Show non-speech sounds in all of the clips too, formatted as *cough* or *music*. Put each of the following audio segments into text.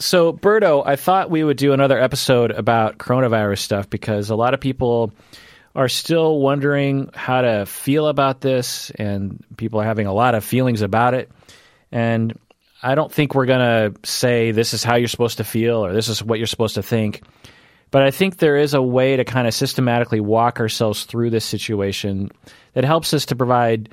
So, Berto, I thought we would do another episode about coronavirus stuff because a lot of people are still wondering how to feel about this, and people are having a lot of feelings about it. And I don't think we're going to say this is how you're supposed to feel or this is what you're supposed to think. But I think there is a way to kind of systematically walk ourselves through this situation that helps us to provide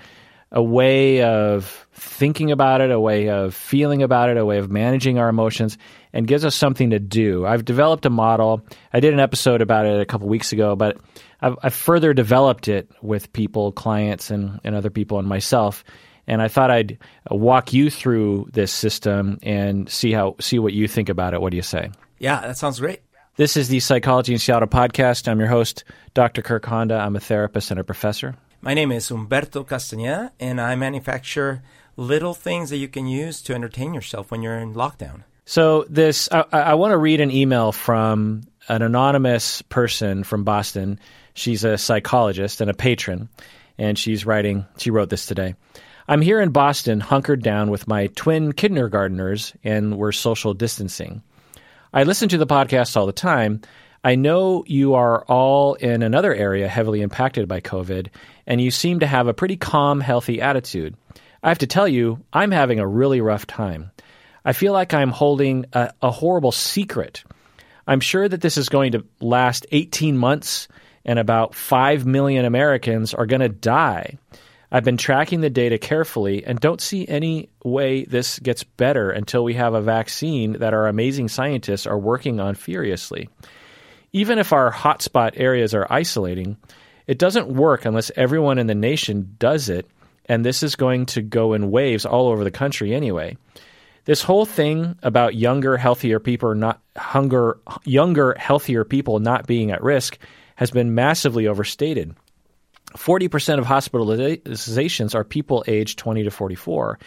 a way of thinking about it, a way of feeling about it, a way of managing our emotions, and gives us something to do. I've developed a model. I did an episode about it a couple weeks ago, but I've, I've further developed it with people, clients, and, and other people, and myself. And I thought I'd walk you through this system and see how see what you think about it. What do you say? Yeah, that sounds great. This is the Psychology in Seattle podcast. I'm your host, Dr. Kirk Honda. I'm a therapist and a professor. My name is Humberto Castañeda, and I manufacture little things that you can use to entertain yourself when you're in lockdown. So, this I, I want to read an email from an anonymous person from Boston. She's a psychologist and a patron, and she's writing. She wrote this today. I'm here in Boston, hunkered down with my twin kindergarteners, and we're social distancing. I listen to the podcast all the time. I know you are all in another area heavily impacted by COVID, and you seem to have a pretty calm, healthy attitude. I have to tell you, I'm having a really rough time. I feel like I'm holding a, a horrible secret. I'm sure that this is going to last 18 months, and about 5 million Americans are going to die. I've been tracking the data carefully and don't see any way this gets better until we have a vaccine that our amazing scientists are working on furiously. Even if our hotspot areas are isolating, it doesn't work unless everyone in the nation does it, and this is going to go in waves all over the country anyway. This whole thing about younger, healthier people not hunger, younger, healthier people not being at risk has been massively overstated. 40% of hospitalizations are people aged 20 to 44.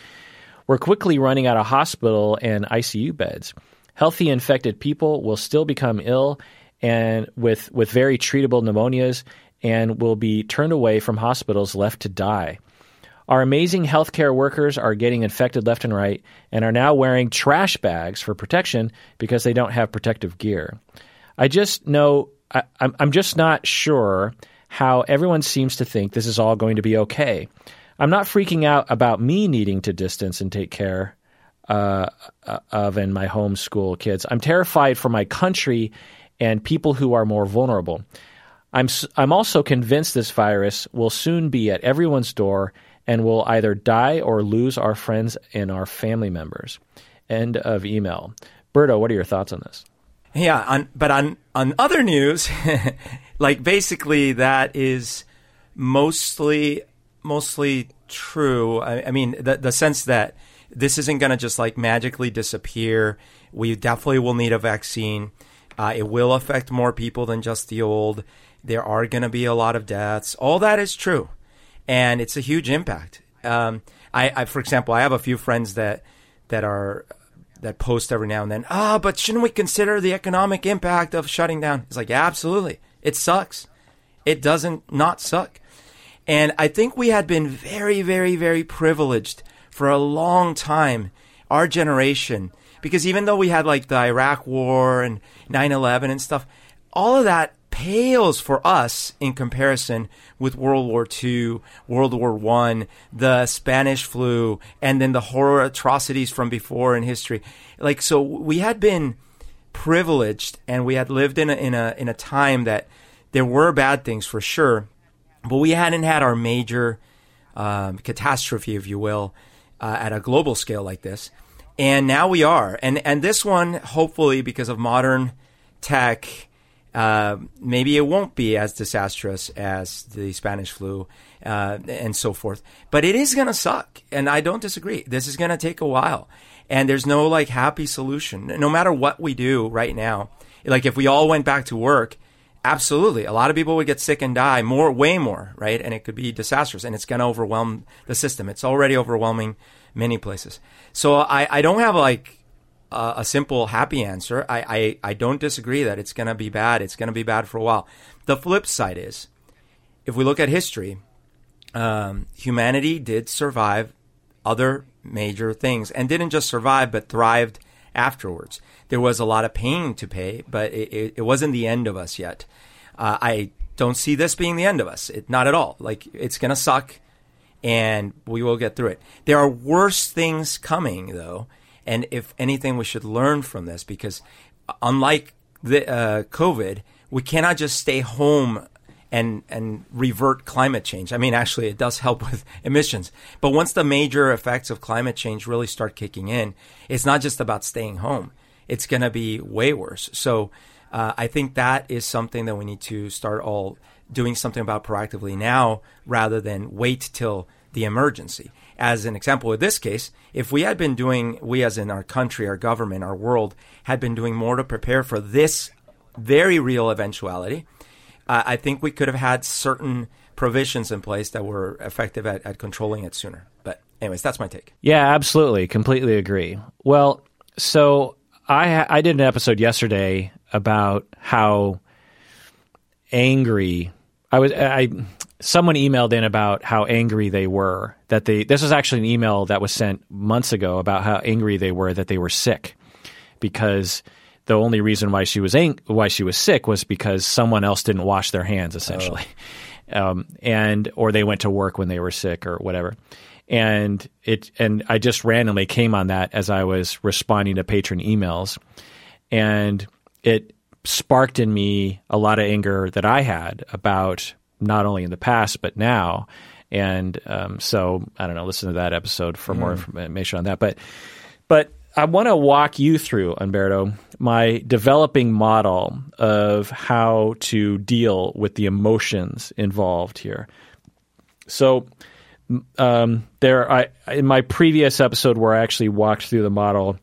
We're quickly running out of hospital and ICU beds. Healthy infected people will still become ill and with with very treatable pneumonias and will be turned away from hospitals left to die. Our amazing healthcare workers are getting infected left and right and are now wearing trash bags for protection because they don't have protective gear. I just know I, I'm just not sure how everyone seems to think this is all going to be okay. I'm not freaking out about me needing to distance and take care uh, of and my homeschool kids. I'm terrified for my country and people who are more vulnerable. I'm I'm also convinced this virus will soon be at everyone's door and will either die or lose our friends and our family members. End of email. Berto, what are your thoughts on this? Yeah, on, but on on other news, *laughs* like basically that is mostly mostly true. I, I mean, the the sense that this isn't going to just like magically disappear. We definitely will need a vaccine. Uh, it will affect more people than just the old. There are going to be a lot of deaths. All that is true, and it's a huge impact. Um, I, I, for example, I have a few friends that that are that post every now and then. Ah, oh, but shouldn't we consider the economic impact of shutting down? It's like, yeah, absolutely. It sucks. It doesn't not suck. And I think we had been very, very, very privileged for a long time, our generation, because even though we had like the Iraq War and 9 11 and stuff, all of that pales for us in comparison with World War II, World War One, the Spanish flu, and then the horror atrocities from before in history. Like so, we had been privileged, and we had lived in a in a in a time that there were bad things for sure, but we hadn't had our major um, catastrophe, if you will, uh, at a global scale like this. And now we are, and and this one, hopefully, because of modern tech uh, maybe it won't be as disastrous as the Spanish flu uh, and so forth. But it is going to suck, and I don't disagree. This is going to take a while, and there's no like happy solution. No matter what we do right now, like if we all went back to work, absolutely, a lot of people would get sick and die more, way more, right? And it could be disastrous, and it's going to overwhelm the system. It's already overwhelming many places. So I, I don't have like a simple happy answer. I, I, I don't disagree that it's going to be bad. It's going to be bad for a while. The flip side is, if we look at history, um, humanity did survive other major things and didn't just survive but thrived afterwards. There was a lot of pain to pay, but it, it, it wasn't the end of us yet. Uh, I don't see this being the end of us. It, not at all. Like it's going to suck and we will get through it. There are worse things coming though. And if anything, we should learn from this because unlike the uh, COVID, we cannot just stay home and and revert climate change. I mean, actually, it does help *laughs* with emissions. But once the major effects of climate change really start kicking in, it's not just about staying home. It's going to be way worse. So uh, I think that is something that we need to start all doing something about proactively now, rather than wait till the emergency. As an example, in this case, if we had been doing, we as in our country, our government, our world, had been doing more to prepare for this very real eventuality, uh, I think we could have had certain provisions in place that were effective at, at controlling it sooner. But, anyways, that's my take. Yeah, absolutely. Completely agree. Well, so I, I did an episode yesterday about how angry I was. I someone emailed in about how angry they were that they. This was actually an email that was sent months ago about how angry they were that they were sick because the only reason why she was ang- why she was sick was because someone else didn't wash their hands essentially, oh. um, and or they went to work when they were sick or whatever. And it and I just randomly came on that as I was responding to patron emails, and it sparked in me a lot of anger that I had about not only in the past but now. And um, so I don't know. Listen to that episode for mm. more information on that. But but I want to walk you through, Humberto, my developing model of how to deal with the emotions involved here. So, um, there, I in my previous episode where I actually walked through the model,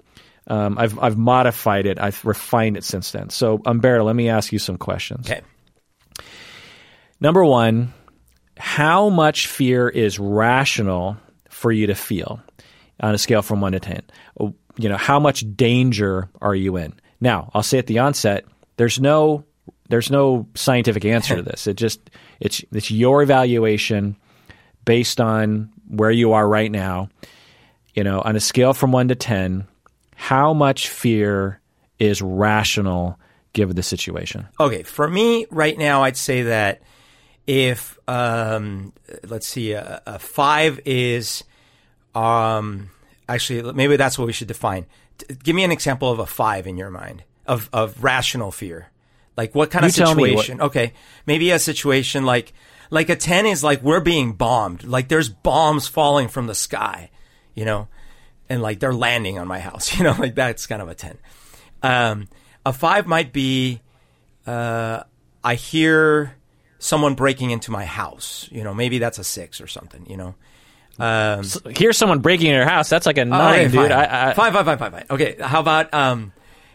um, I've I've modified it, I've refined it since then. So, Humberto, let me ask you some questions. Okay. Number one, how much fear is rational for you to feel on a scale from one to ten? Oh, you know, how much danger are you in? Now, I'll say at the onset, there's no there's no scientific answer to *laughs* this. It just it's it's your evaluation based on where you are right now. You know, on a scale from 1 to 10, how much fear is rational given the situation? Okay, for me right now I'd say that if um, let's see a, a 5 is um, actually, maybe that's what we should define. Give me an example of a five in your mind of, of rational fear. Like what kind you of situation? Okay. Maybe a situation like, like a 10 is like we're being bombed. Like there's bombs falling from the sky, you know, and like they're landing on my house, *laughs* you know, like that's kind of a 10. Um, a five might be, uh, I hear someone breaking into my house, you know, maybe that's a six or something, you know. Um, so here's someone breaking in your house. That's like a nine, okay, dude. I, I, fine, fine, fine, fine, fine. Okay, how about um,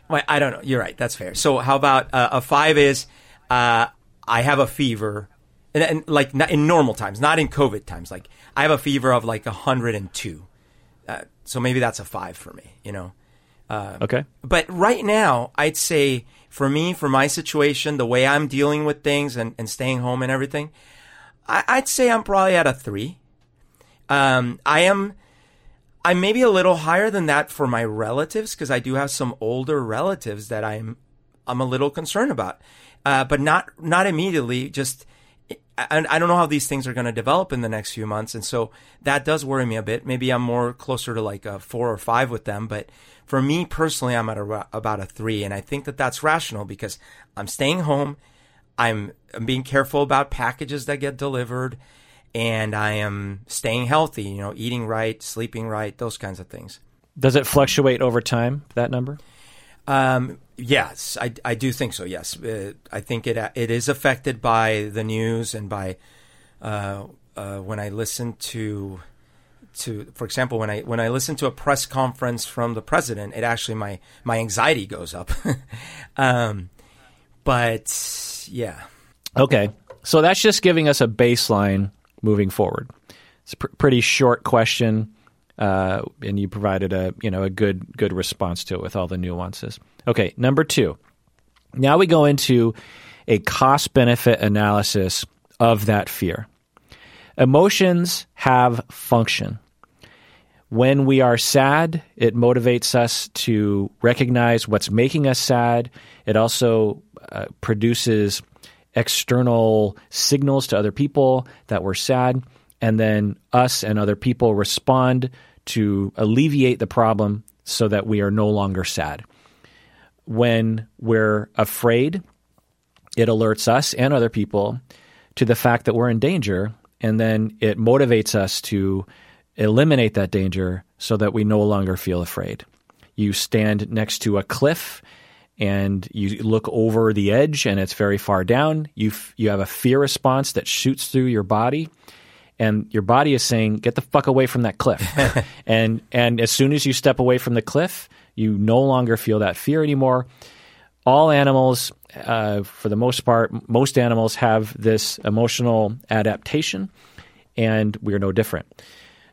I don't know. You're right. That's fair. So how about uh, a five is uh, I have a fever, and, and like in normal times, not in COVID times. Like I have a fever of like 102. Uh, so maybe that's a five for me. You know. Uh, okay. But right now, I'd say for me, for my situation, the way I'm dealing with things and, and staying home and everything, I, I'd say I'm probably at a three. Um, I am, I'm maybe a little higher than that for my relatives because I do have some older relatives that I'm, I'm a little concerned about. Uh, but not, not immediately. Just, I, I don't know how these things are going to develop in the next few months. And so that does worry me a bit. Maybe I'm more closer to like a four or five with them. But for me personally, I'm at a, about a three. And I think that that's rational because I'm staying home. I'm, I'm being careful about packages that get delivered and I am staying healthy, you know, eating right, sleeping right, those kinds of things. Does it fluctuate over time, that number? Um, yes, I, I do think so, yes. Uh, I think it, it is affected by the news and by uh, uh, when I listen to to for example when I when I listen to a press conference from the president it actually my my anxiety goes up *laughs* um, but yeah okay so that's just giving us a baseline moving forward? It's a pr- pretty short question, uh, and you provided a you know a good good response to it with all the nuances. Okay, number two. Now we go into a cost benefit analysis of that fear. Emotions have function. When we are sad, it motivates us to recognize what's making us sad. It also uh, produces external signals to other people that we're sad. And then us and other people respond to alleviate the problem so that we are no longer sad. When we're afraid, it alerts us and other people to the fact that we're in danger, and then it motivates us to eliminate that danger so that we no longer feel afraid. You stand next to a cliff and you look over the edge and it's very far down. You f- you have a fear response that shoots through your body and your body is saying get the fuck away from that cliff. *laughs* and and as soon as you step away from the cliff, you no longer feel that fear anymore. All animals uh, for the most part, most animals have this emotional adaptation, and we are no different.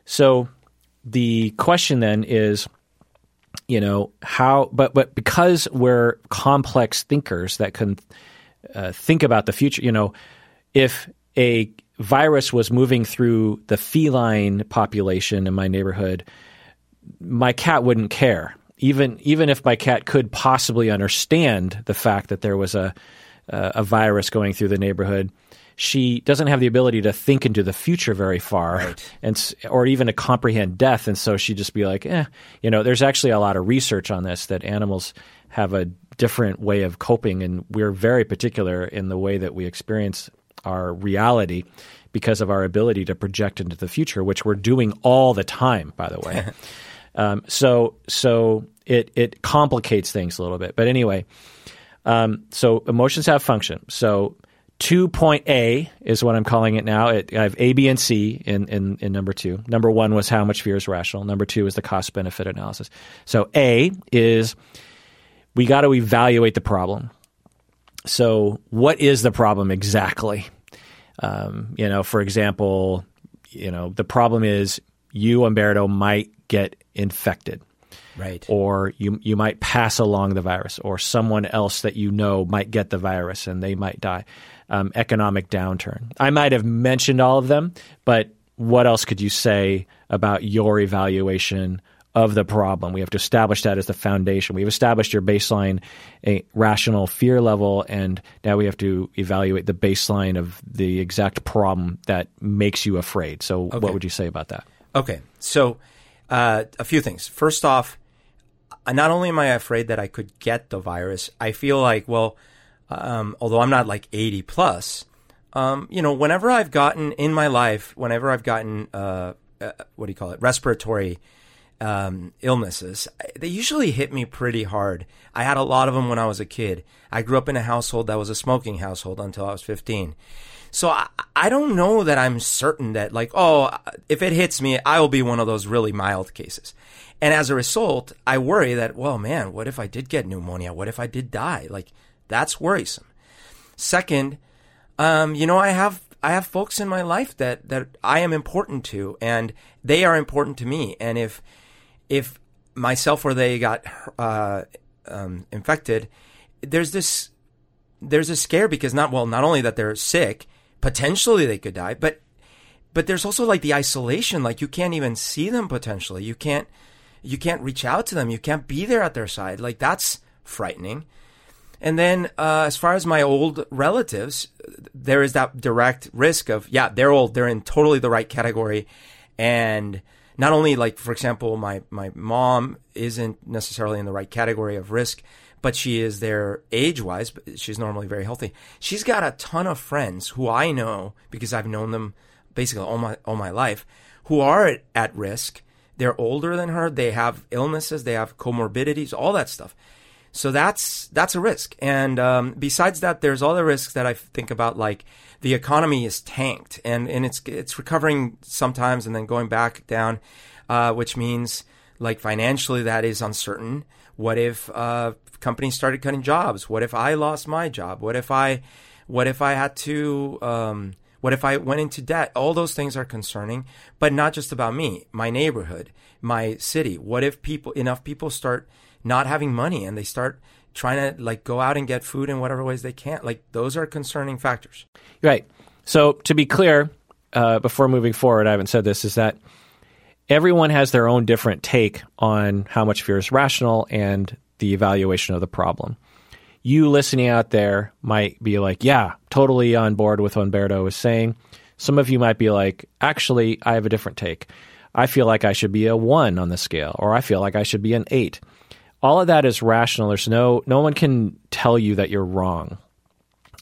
So the question then is, you know, how? But but because we're complex thinkers that can uh, think about the future, you know, if a virus was moving through the feline population in my neighborhood, my cat wouldn't care even even if my cat could possibly understand the fact that there was a a virus going through the neighborhood, she doesn't have the ability to think into the future very far, right. and or even to comprehend death. And so she'd just be like, "eh." You know, there's actually a lot of research on this that animals have a different way of coping, and we're very particular in the way that we experience our reality because of our ability to project into the future, which we're doing all the time, by the way. *laughs* Um, so so it it complicates things a little bit. But anyway, um, so emotions have function. So two point A is what I'm calling it now. It, I have A, B, and C in, in in number two. Number one was how much fear is rational. Number two is the cost benefit analysis. So A is we got to evaluate the problem. So what is the problem exactly? Um, you know, for example, you know the problem is you, Humberto, might get infected. Right. Or you you might pass along the virus, or someone else that you know might get the virus and they might die. Um, economic downturn. I might have mentioned all of them, but what else could you say about your evaluation of the problem? We have to establish that as the foundation. We've established your baseline, a rational fear level, and now we have to evaluate the baseline of the exact problem that makes you afraid. So, okay. what would you say about that? Okay, so uh, a few things. First off, uh, not only am I afraid that I could get the virus, I feel like, well, um, although I'm not like 80 plus, um, you know, whenever I've gotten in my life, whenever I've gotten, uh, uh, what do you call it, respiratory um, illnesses, they usually hit me pretty hard. I had a lot of them when I was a kid. I grew up in a household that was a smoking household until I was 15. So I, I don't know that I'm certain that like, oh, if it hits me, I will be one of those really mild cases. And as a result, I worry that, well, man, what if I did get pneumonia? What if I did die? Like, that's worrisome. Second, um, you know, I have I have folks in my life that that I am important to, and they are important to me. And if if myself or they got uh, um, infected, there's this there's a scare because not well, not only that they're sick, potentially they could die, but but there's also like the isolation, like you can't even see them potentially. You can't you can't reach out to them. You can't be there at their side. Like that's frightening. And then uh, as far as my old relatives, there is that direct risk of yeah, they're old, they're in totally the right category, and not only like for example, my my mom isn't necessarily in the right category of risk, but she is there age wise. but She's normally very healthy. She's got a ton of friends who I know because I've known them basically all my all my life, who are at, at risk. They're older than her. They have illnesses. They have comorbidities. All that stuff. So that's that's a risk. And um, besides that, there's other risks that I think about, like the economy is tanked and and it's it's recovering sometimes and then going back down, uh, which means like financially that is uncertain. What if uh, companies started cutting jobs? What if I lost my job? What if I, what if I had to, um, what if I went into debt? All those things are concerning, but not just about me, my neighborhood, my city. What if people, enough people start not having money and they start trying to like go out and get food in whatever ways they can? Like those are concerning factors. Right. So to be clear, uh, before moving forward, I haven't said this, is that everyone has their own different take on how much fear is rational and the evaluation of the problem. You listening out there might be like, yeah, totally on board with what Humberto is saying. Some of you might be like, actually, I have a different take. I feel like I should be a one on the scale, or I feel like I should be an eight. All of that is rational. There's no no one can tell you that you're wrong.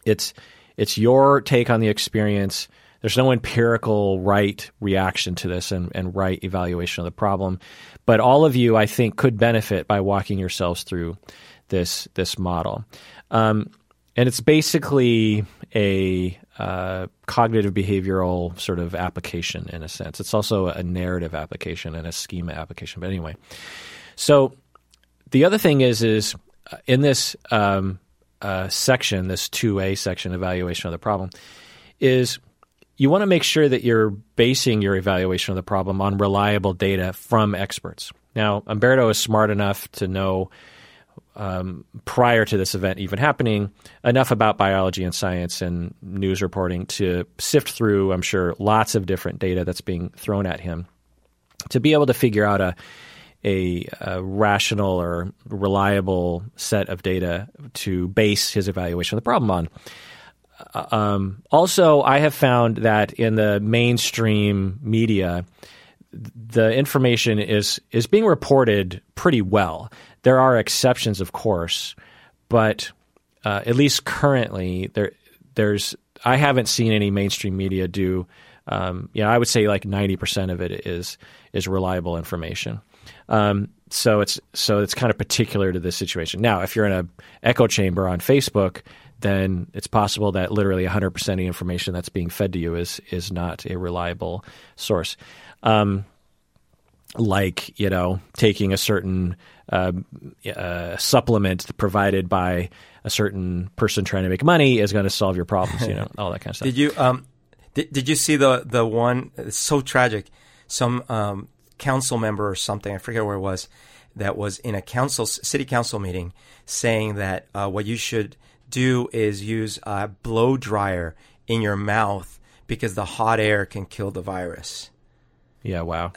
It's it's your take on the experience. There's no empirical right reaction to this and, and right evaluation of the problem. But all of you, I think, could benefit by walking yourselves through this this model. Um, and it's basically a uh, cognitive behavioral sort of application in a sense. It's also a narrative application and a schema application. But anyway, so the other thing is is uh, in this um, uh, section, this two A section, evaluation of the problem, is you want to make sure that you're basing your evaluation of the problem on reliable data from experts. Now, Humberto is smart enough to know um, prior to this event even happening enough about biology and science and news reporting to sift through, I'm sure, lots of different data that's being thrown at him to be able to figure out a a, a, rational or reliable set of data to base his evaluation of the problem on. Uh, um, also, I have found that in the mainstream media, the information is is being reported pretty well. There are exceptions, of course, but uh, at least currently, there there's I haven't seen any mainstream media do. Um, you know, I would say like ninety percent of it is is reliable information. Um, so it's so it's kind of particular to this situation. Now, if you're in a echo chamber on Facebook, then it's possible that literally 100% of the information that's being fed to you is is not a reliable source. Um, like you know, taking a certain uh, uh, supplement provided by a certain person trying to make money is going to solve your problems. You know, *laughs* all that kind of stuff. Did you um, did, did you see the the one? It's so tragic. Some um, council member or something, I forget where it was, that was in a council city council meeting saying that uh, what you should do is use a blow dryer in your mouth because the hot air can kill the virus. Yeah, wow.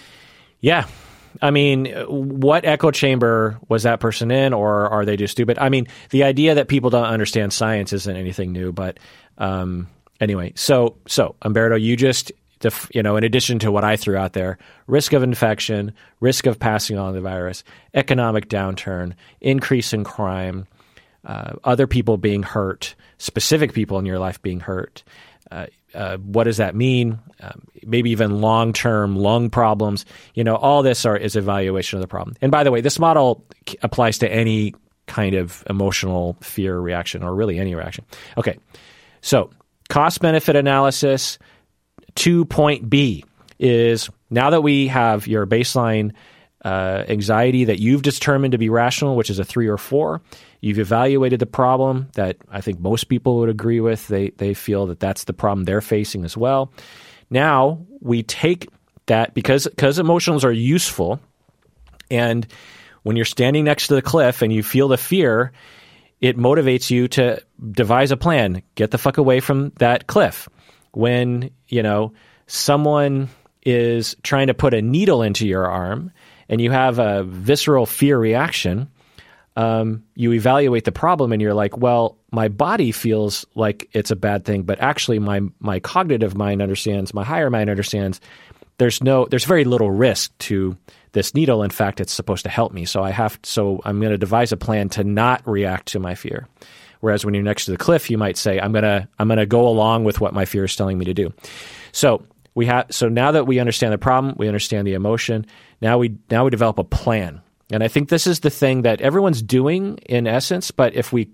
*laughs* yeah. I mean, what echo chamber was that person in, or are they just stupid? I mean, the idea that people don't understand science isn't anything new, but um, anyway. So, so Humberto, you just you know, in addition to what I threw out there, risk of infection, risk of passing on the virus, economic downturn, increase in crime, uh, other people being hurt, specific people in your life being hurt. Uh, uh, what does that mean? Um, maybe even long term lung problems. You know, all this are, is evaluation of the problem. And by the way, this model applies to any kind of emotional fear reaction or really any reaction. Okay, so cost benefit analysis. Two point B is now that we have your baseline uh, anxiety that you've determined to be rational, which is a three or four, You've evaluated the problem that I think most people would agree with. They, they feel that that's the problem they're facing as well. Now we take that because because emotions are useful, and when you're standing next to the cliff and you feel the fear, it motivates you to devise a plan. Get the fuck away from that cliff. When you know someone is trying to put a needle into your arm and you have a visceral fear reaction, um, you evaluate the problem and you're like, well, my body feels like it's a bad thing, but actually my my cognitive mind understands, my higher mind understands. There's no, there's very little risk to this needle. In fact, it's supposed to help me. So I have, so I'm going to devise a plan to not react to my fear. Whereas when you're next to the cliff, you might say, I'm gonna, I'm gonna go along with what my fear is telling me to do. So we have, so now that we understand the problem, we understand the emotion. Now we, now we develop a plan and I think this is the thing that everyone's doing in essence, but if we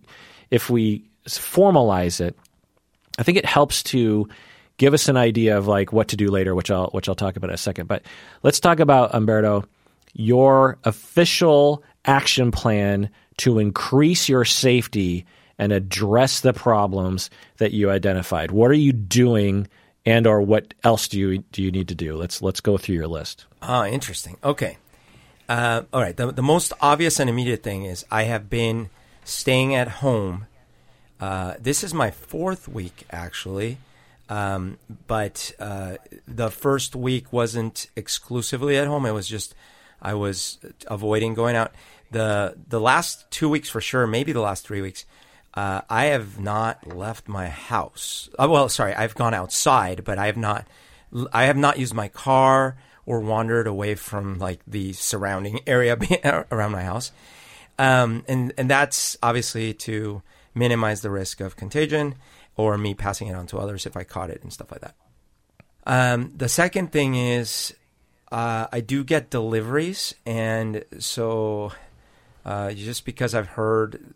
if we formalize it, I think it helps to give us an idea of like what to do later, which I'll which I'll talk about in a second. But let's talk about Humberto, your official action plan to increase your safety and address the problems that you identified. What are you doing and or what else do you do you need to do? Let's let's go through your list. Ah, interesting. Okay. Uh, all right. The, the most obvious and immediate thing is I have been staying at home. Uh, this is my fourth week, actually. Um, but uh, the first week wasn't exclusively at home. It was just I was avoiding going out. the The last two weeks, for sure, maybe the last three weeks, uh, I have not left my house. Uh, well, sorry, I've gone outside, but I have not. I have not used my car or wandered away from like the surrounding *laughs* area around my house. Um, and and that's obviously to minimize the risk of contagion or me passing it on to others if I caught it and stuff like that. Um, the second thing is uh, I do get deliveries, and so uh, just because I've heard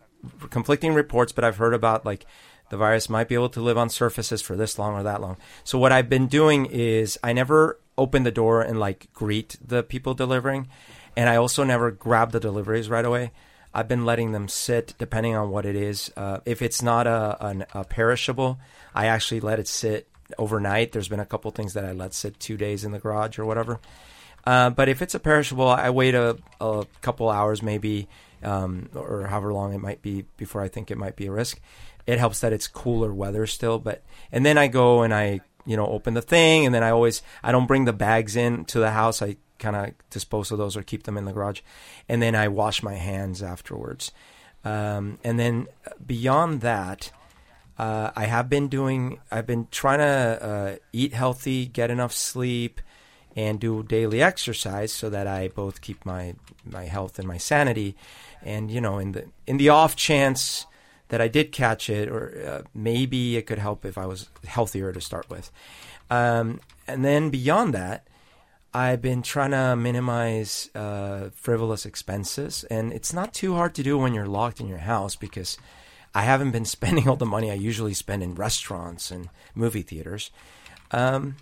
conflicting reports, but I've heard about like the virus might be able to live on surfaces for this long or that long. So what I've been doing is I never open the door and like greet the people delivering, and I also never grab the deliveries right away. I've been letting them sit depending on what it is. Uh, if it's not a, a perishable, I actually let it sit overnight. There's been a couple things that I let sit two days in the garage or whatever. Uh, but if it's a perishable, I wait a, a couple hours maybe, um, or however long it might be before I think it might be a risk. It helps that it's cooler weather still, but and then I go and I you know open the thing, and then I always I don't bring the bags in to the house. I kind of dispose of those or keep them in the garage, and then I wash my hands afterwards. Um, and then beyond that, uh, I have been doing. I've been trying to uh, eat healthy, get enough sleep, and do daily exercise so that I both keep my my health and my sanity. And you know, in the in the off chance that I did catch it, or uh, maybe it could help if I was healthier to start with. Um, and then beyond that, I've been trying to minimize uh, frivolous expenses, and it's not too hard to do when you're locked in your house because I haven't been *laughs* spending all the money I usually spend in restaurants and movie theaters. Um,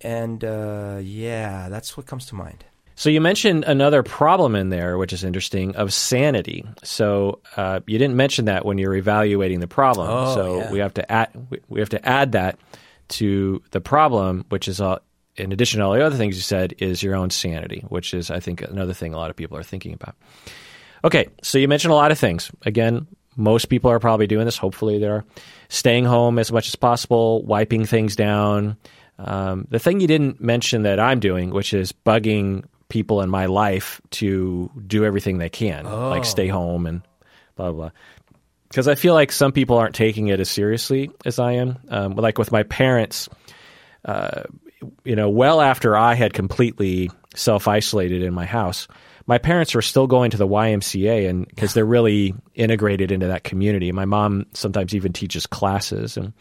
and uh, yeah, that's what comes to mind. So you mentioned another problem in there, which is interesting, of sanity. So uh, you didn't mention that when you're evaluating the problem. Oh, so yeah. we have to add we have to add that to the problem, which is all, in addition to all the other things you said, is your own sanity, which is I think another thing a lot of people are thinking about. Okay, so you mentioned a lot of things. Again, most people are probably doing this. Hopefully, they're staying home as much as possible, wiping things down. Um, the thing you didn't mention that I'm doing, which is bugging people in my life to do everything they can, Oh. like stay home and blah blah. Because I feel like some people aren't taking it as seriously as I am. Um, like with my parents, uh, you know, well after I had completely self isolated in my house, my parents were still going to the YMCA, and because they're really integrated into that community. My mom sometimes even teaches classes, and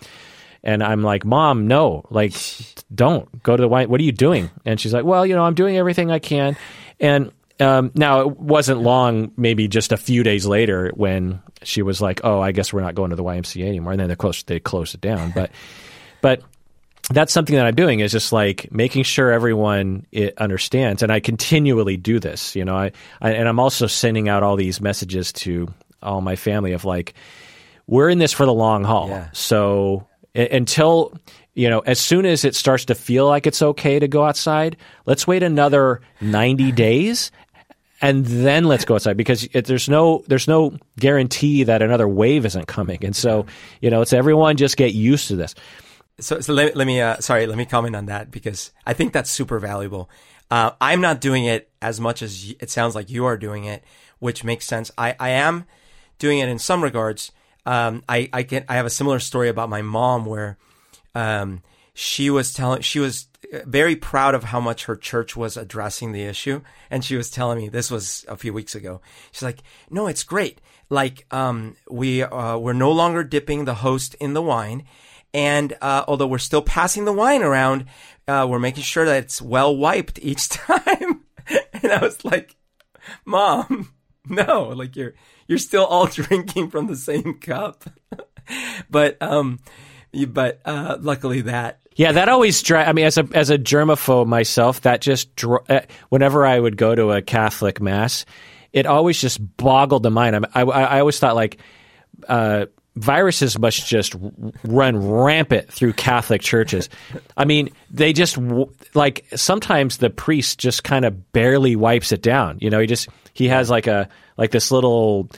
and I'm like, Mom, no, like, *laughs* don't go to the Y. What are you doing? And she's like, Well, you know, I'm doing everything I can, and. Um, now it wasn't long, maybe just a few days later, when she was like, "Oh, I guess we're not going to the YMCA anymore," and then they closed they closed it down. But, *laughs* but that's something that I'm doing is just like making sure everyone it understands, and I continually do this. You know, I, I and I'm also sending out all these messages to all my family of like, we're in this for the long haul. Yeah. So until you know, as soon as it starts to feel like it's okay to go outside, let's wait another 90 days. And then let's go outside because it, there's no there's no guarantee that another wave isn't coming, and so you know it's everyone just get used to this. So, so let, let me, uh, sorry, let me comment on that because I think that's super valuable. Uh, I'm not doing it as much as it sounds like you are doing it, which makes sense. I, I am doing it in some regards. Um, I, I can, I have a similar story about my mom where, um, she was telling, she was very proud of how much her church was addressing the issue. And she was telling me this was a few weeks ago. She's like, no, it's great. Like, um, we, uh, we're no longer dipping the host in the wine. And, uh, although we're still passing the wine around, uh, we're making sure that it's well wiped each *laughs* time. and I was like, mom, *laughs* no, like you're, you're still all *laughs* drinking from the same cup. but, um, but, uh, luckily that, Yeah, that always dri I mean, as a as a germaphobe myself, that just dr- uh, whenever I would go to a Catholic mass, it always just boggled the mind. I, I, I always thought like uh, viruses must just run rampant through Catholic churches. I mean, they just like sometimes the priest just kind of barely wipes it down. You know, he just he has like a like this little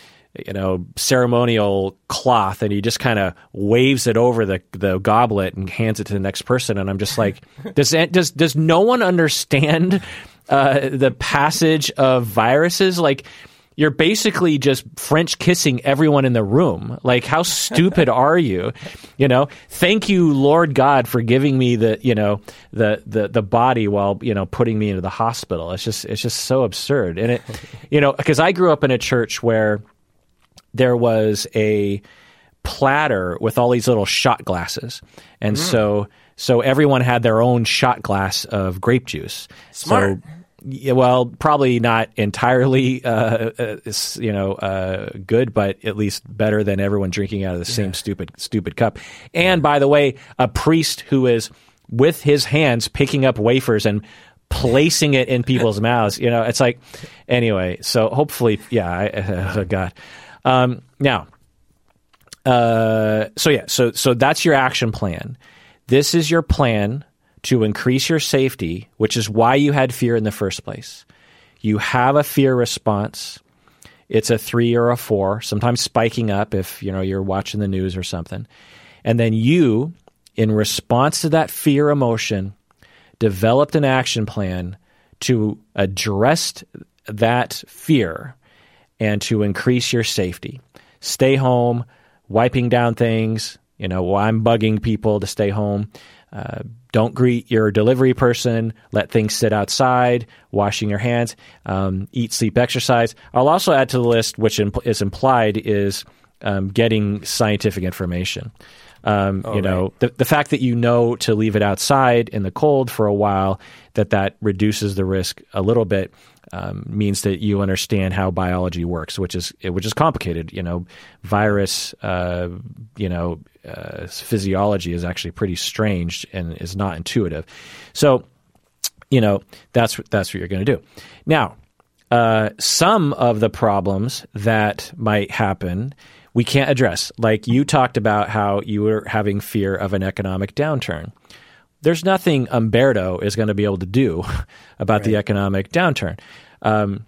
you know ceremonial cloth and he just kind of waves it over the the goblet and hands it to the next person and I'm just like *laughs* does does does no one understand uh, the passage of viruses like you're basically just French kissing everyone in the room. Like, how *laughs* stupid are you? You know, thank you, Lord God, for giving me the, you know, the, the, the body while, you know, putting me into the hospital. It's just, it's just so absurd. And it, *laughs* you know, because I grew up in a church where there was a platter with all these little shot glasses. And mm. so, so everyone had their own shot glass of grape juice. Smart. So, yeah, well, probably not entirely, uh, uh, you know, uh, good, but at least better than everyone drinking out of the yeah. same stupid, stupid cup. And by the way, a priest who is with his hands picking up wafers and placing it in people's *laughs* mouths. You know, it's like, anyway. So hopefully, yeah. I, *laughs* oh God. Um, now, uh, so yeah, so so that's your action plan. This is your plan to increase your safety, which is why you had fear in the first place. You have a fear response. It's a three or a four, sometimes spiking up if you know you're watching the news or something. And then you, in response to that fear emotion, developed an action plan to address that fear and to increase your safety. Stay home, wiping down things. You know, I'm bugging people to stay home. Uh, don't greet your delivery person. Let things sit outside. Washing your hands. Um, eat, sleep, exercise. I'll also add to the list, which is implied, is um, getting scientific information. Um, oh, you know, right. the, the fact that you know to leave it outside in the cold for a while, that that reduces the risk a little bit um, means that you understand how biology works, which is which is complicated. You know, virus, uh, you know, uh, physiology is actually pretty strange and is not intuitive. So, you know, that's that's what you're going to do. Now, uh, some of the problems that might happen we can't address. Like you talked about how you were having fear of an economic downturn. There's nothing Humberto is going to be able to do *laughs* about right. the economic downturn. Um,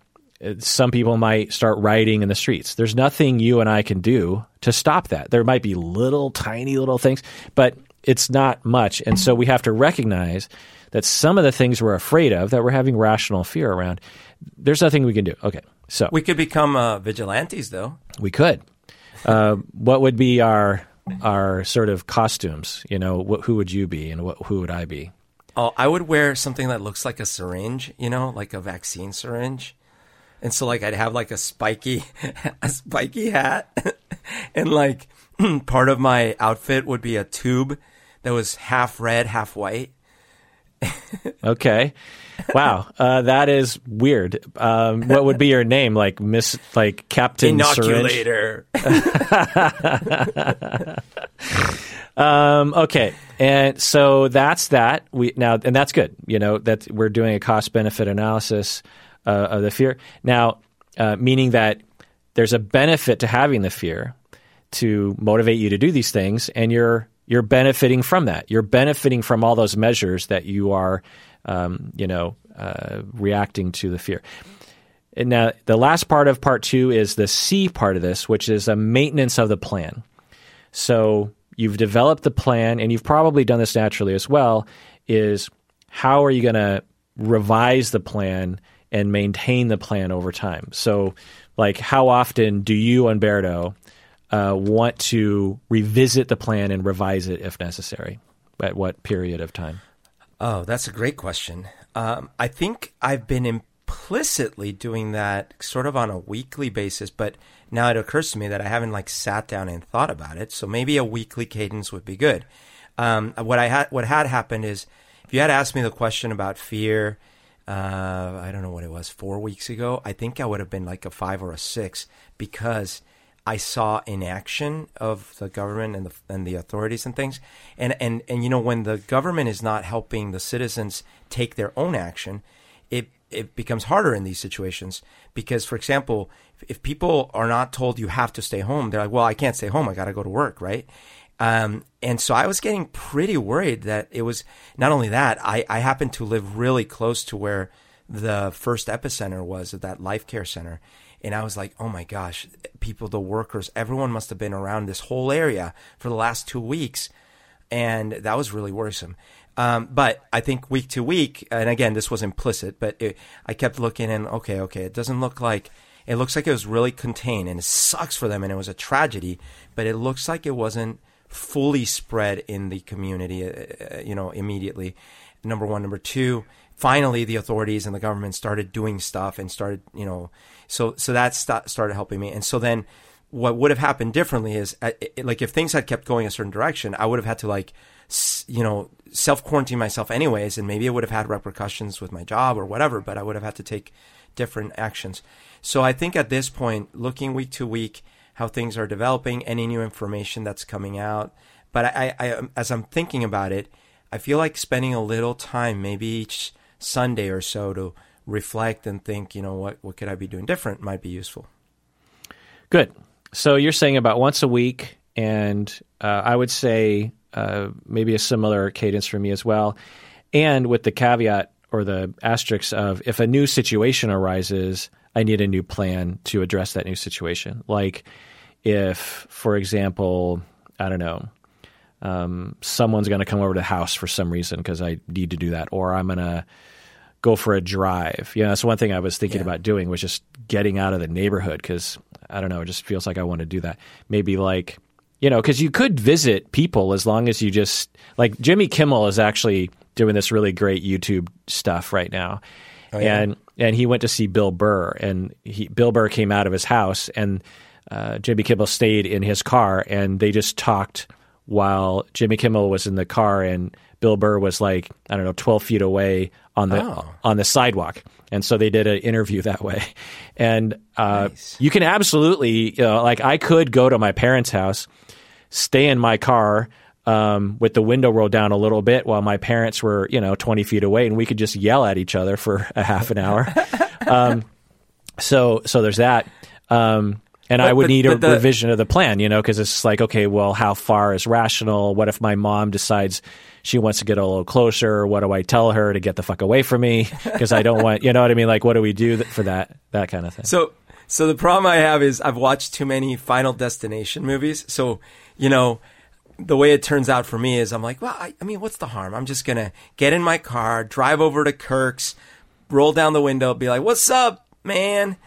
some people might start rioting in the streets. There's nothing you and I can do to stop that. There might be little, tiny little things, but it's not much. And so we have to recognize that some of the things we're afraid of, that we're having rational fear around, there's nothing we can do. Okay, so we could become uh, vigilantes, though. We could. Uh, what would be our our sort of costumes? You know, wh- who would you be, and what, who would I be? Oh, I would wear something that looks like a syringe, you know, like a vaccine syringe. And so like I'd have like a spiky *laughs* a spiky hat *laughs* and like *clears throat* part of my outfit would be a tube that was half red, half white. *laughs* okay. Wow, uh, that is weird. Um, what would be your name? Like Miss, like Captain Inoculator. um, okay, and so that's that. We now, and that's good. You know that we're doing a cost benefit analysis uh, of the fear now, uh, meaning that there's a benefit to having the fear to motivate you to do these things, and you're you're benefiting from that. You're benefiting from all those measures that you are, um, you know, uh, reacting to the fear. And now, the last part of part two is the C part of this, which is a maintenance of the plan. So you've developed the plan, and you've probably done this naturally as well. Is how are you going to revise the plan and maintain the plan over time? So, like, how often do you, Humberto, uh, want to revisit the plan and revise it if necessary? At what period of time? Oh, that's a great question. Um, I think I've been implicitly doing that sort of on a weekly basis, but now it occurs to me that I haven't like sat down and thought about it. So maybe a weekly cadence would be good. Um, what I had, what had happened is, if you had asked me the question about fear, uh, I don't know what it was, four weeks ago, I think I would have been like a five or a six because I saw inaction of the government and the and the authorities and things. And and and you know when the government is not helping the citizens take their own action, it it becomes harder in these situations because for example, if people are not told you have to stay home, they're like, "Well, I can't stay home. I got to go to work," right? Um, and so I was getting pretty worried that it was not only that, I, I happened to live really close to where the first epicenter was of that life care center and I was like, oh my gosh, people, the workers, everyone must have been around this whole area for the last two weeks, and that was really worrisome. Um, but I think week to week, and again, this was implicit, but it, I kept looking and okay, okay, it doesn't look like it looks like it was really contained, and it sucks for them, and it was a tragedy. But it looks like it wasn't fully spread in the community, uh, uh you know, immediately. Number one, number two. Finally, the authorities and the government started doing stuff and started, you know, so so that st- started helping me. And so then, what would have happened differently is, uh, like, if things had kept going a certain direction, I would have had to like you know, self quarantine myself anyways, and maybe it would have had repercussions with my job or whatever, but I would have had to take different actions. So I think at this point, looking week to week, how things are developing, any new information that's coming out. But I, I, as I'm thinking about it, I feel like spending a little time, maybe each Sunday or so, to reflect and think, you know, what what could I be doing different might be useful. Good. So you're saying about once a week, and uh, I would say uh, maybe a similar cadence for me as well. And with the caveat or the asterisk of if a new situation arises, I need a new plan to address that new situation. Like if, for example, I don't know, um, someone's going to come over to the house for some reason because I need to do that, or I'm going to go for a drive. You know, that's one thing I was thinking yeah. about doing was just getting out of the neighborhood because I don't know, it just feels like I want to do that. Maybe like you know, because you could visit people as long as you just like Jimmy Kimmel is actually doing this really great YouTube stuff right now, oh, yeah. and and he went to see Bill Burr, and he, Bill Burr came out of his house, and uh, Jimmy Kimmel stayed in his car, and they just talked while Jimmy Kimmel was in the car, and Bill Burr was like I don't know, twelve feet away on the oh. on the sidewalk, and so they did an interview that way. *laughs* And uh, nice. you can absolutely, you know, like I could go to my parents' house stay in my car um, with the window rolled down a little bit while my parents were, you know, 20 feet away and we could just yell at each other for *laughs* a half an hour. *laughs* um, so, so there's that. Um, and but, I would but, need a the, revision of the plan, you know, because it's like, okay, well, how far is rational? What if my mom decides she wants to get a little closer? What do I tell her to get the fuck away from me? *laughs* Because I don't want, you know what I mean? Like, what do we do for that? That kind of thing. So, so the problem I have is I've watched too many Final Destination movies. So you know, the way it turns out for me is I'm like, well, I, I mean, what's the harm? I'm just going to get in my car, drive over to Kirk's, roll down the window, be like, what's up, man?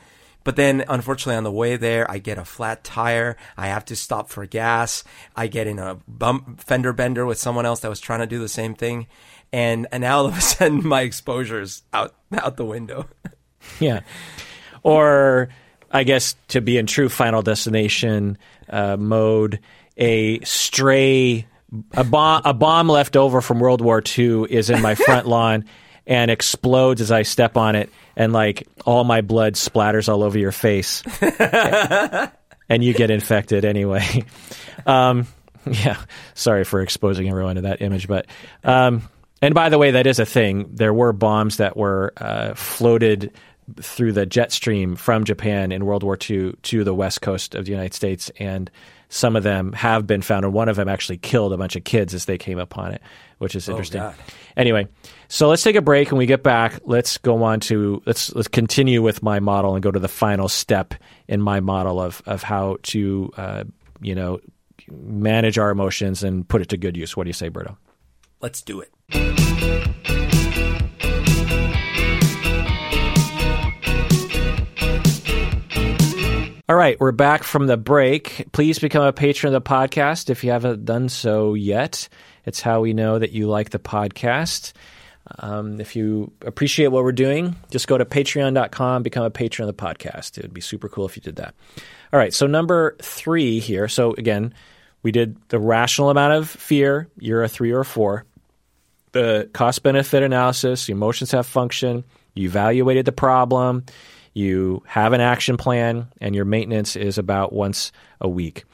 But then, unfortunately, on the way there, I get a flat tire. I have to stop for gas. I get in a bump, fender bender with someone else that was trying to do the same thing, and and now all of a *laughs* sudden, my exposure's out out the window. *laughs* yeah, or I guess to be in true Final Destination uh, mode, a stray a bomb a bomb left over from World War II is in my front *laughs* lawn and explodes as I step on it and like all my blood splatters all over your face *laughs* and you get infected anyway. *laughs* Um, yeah, sorry for exposing everyone to that image, but um, and by the way, that is a thing. There were bombs that were uh, floated through the jet stream from Japan in World War II to the west coast of the United States and some of them have been found, and one of them actually killed a bunch of kids as they came upon it, which is oh, interesting. Oh, anyway, so let's take a break. When we get back, let's go on to let's let's continue with my model and go to the final step in my model of of how to uh, you know manage our emotions and put it to good use. What do you say, Berto? Let's do it. All right, we're back from the break. Please become a patron of the podcast if you haven't done so yet. It's how we know that you like the podcast. Um, if you appreciate what we're doing, just go to patreon.com, become a patron of the podcast. It would be super cool if you did that. All right, so number three here. So again, we did the rational amount of fear. You're a three or a four. The cost benefit analysis, emotions have function. You evaluated the problem you have an action plan, and your maintenance is about once a week.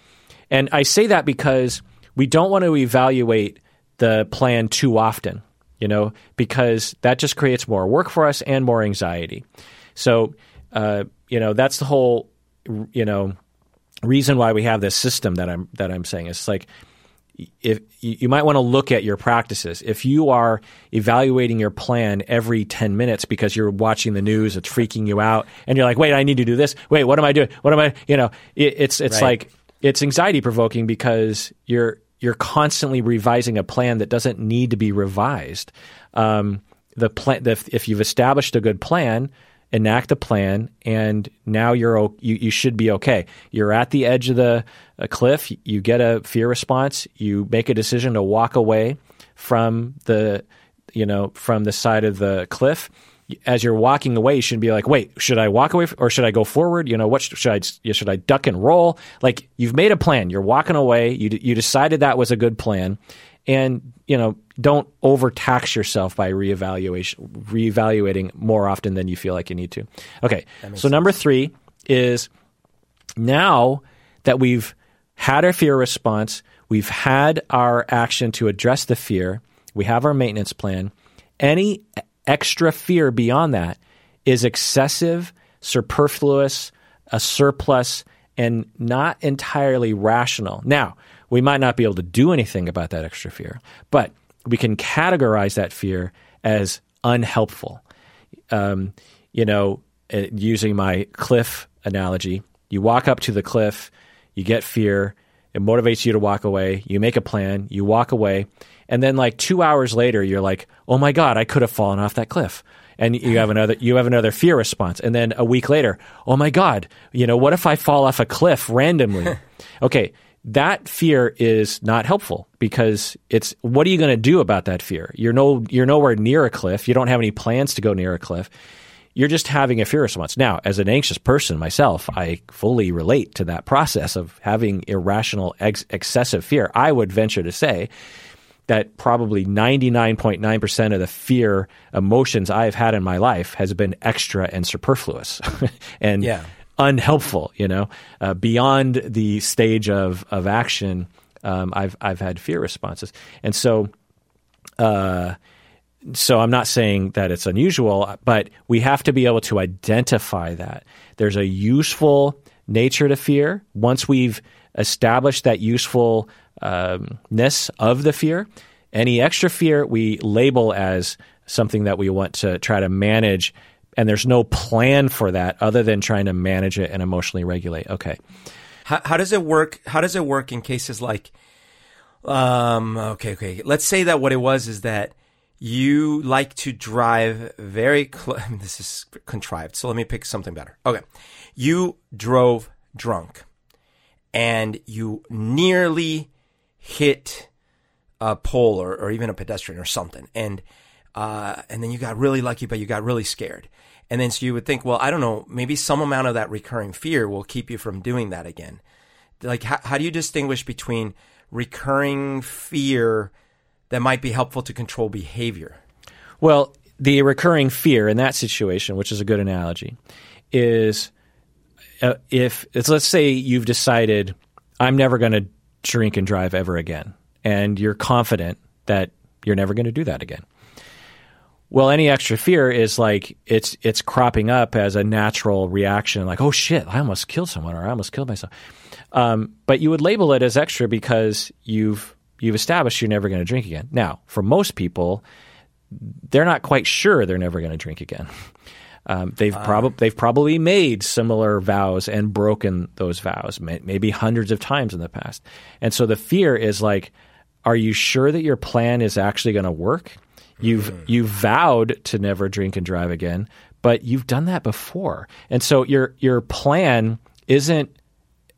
And I say that because we don't want to evaluate the plan too often, you know, because that just creates more work for us and more anxiety. So, uh, you know, that's the whole, you know, reason why we have this system that I'm that I'm saying. It's like if you might want to look at your practices. If you are evaluating your plan every 10 minutes because you're watching the news, it's freaking you out, and you're like, wait, I need to do this. Wait, what am I doing? What am I, you know, it, it's, it's right. like, it's anxiety provoking because you're, you're constantly revising a plan that doesn't need to be revised. Um, the plan, the, if you've established a good plan, enact a plan, and now you're you, you should be okay. You're at the edge of the uh, cliff. You get a fear response. You make a decision to walk away from the you know from the side of the cliff. As you're walking away, you should be like, "Wait, should I walk away or should I go forward? You know, what should I should I duck and roll?" Like you've made a plan. You're walking away. You you decided that was a good plan, and you know don't overtax yourself by reevaluation reevaluating more often than you feel like you need to. Okay, so sense. number three is now that we've had our fear response, we've had our action to address the fear, we have our maintenance plan. Any extra fear beyond that is excessive, superfluous, a surplus, and not entirely rational. Now, we might not be able to do anything about that extra fear, but we can categorize that fear as unhelpful. Um, you know, uh, using my cliff analogy, you walk up to the cliff, you get fear, it motivates you to walk away, you make a plan, you walk away, and then like two hours later, you're like, oh my God, I could have fallen off that cliff. And you have *laughs* another you have another fear response. And then a week later oh my god you know what if i fall off a cliff randomly? *laughs* Okay that fear is not helpful because it's what are you going to do about that fear? You're no you're nowhere near a cliff. You don't have any plans to go near a cliff. You're just having a fear response. Now, as an anxious person myself, I fully relate to that process of having irrational, ex- excessive fear. I would venture to say that probably 99.9% of the fear emotions I've had in my life has been extra and superfluous. *laughs* and yeah unhelpful. You know, uh, beyond the stage of of action, um, I've I've had fear responses, and so. Uh, so I'm not saying that it's unusual, but we have to be able to identify that. There's a useful nature to fear. Once we've established that usefulness um, of the fear, any extra fear we label as something that we want to try to manage and there's no plan for that other than trying to manage it and emotionally regulate. Okay. How, how does it work? How does it work in cases like, um, okay, okay. Let's say that what it was is that you like to drive very close. *laughs* I mean, this is contrived. So let me pick something better. Okay. You drove drunk and you nearly hit a pole or, or even a pedestrian or something. And, uh, and then you got really lucky, but you got really scared. And then so you would think, well, I don't know, maybe some amount of that recurring fear will keep you from doing that again. Like, how, how do you distinguish between recurring fear that might be helpful to control behavior? Well, the recurring fear in that situation, which is a good analogy, is uh, if it's let's say you've decided I'm never going to drink and drive ever again, and you're confident that you're never going to do that again. Well, any extra fear is like it's it's cropping up as a natural reaction, like oh shit, I almost killed someone or I almost killed myself. Um, but you would label it as extra because you've you've established you're never going to drink again. Now, for most people, they're not quite sure they're never going to drink again. *laughs* Um, they've uh, probably they've probably made similar vows and broken those vows, may- maybe hundreds of times in the past. And so the fear is like, are you sure that your plan is actually going to work? You've mm. you've vowed to never drink and drive again, but you've done that before. And so your your plan isn't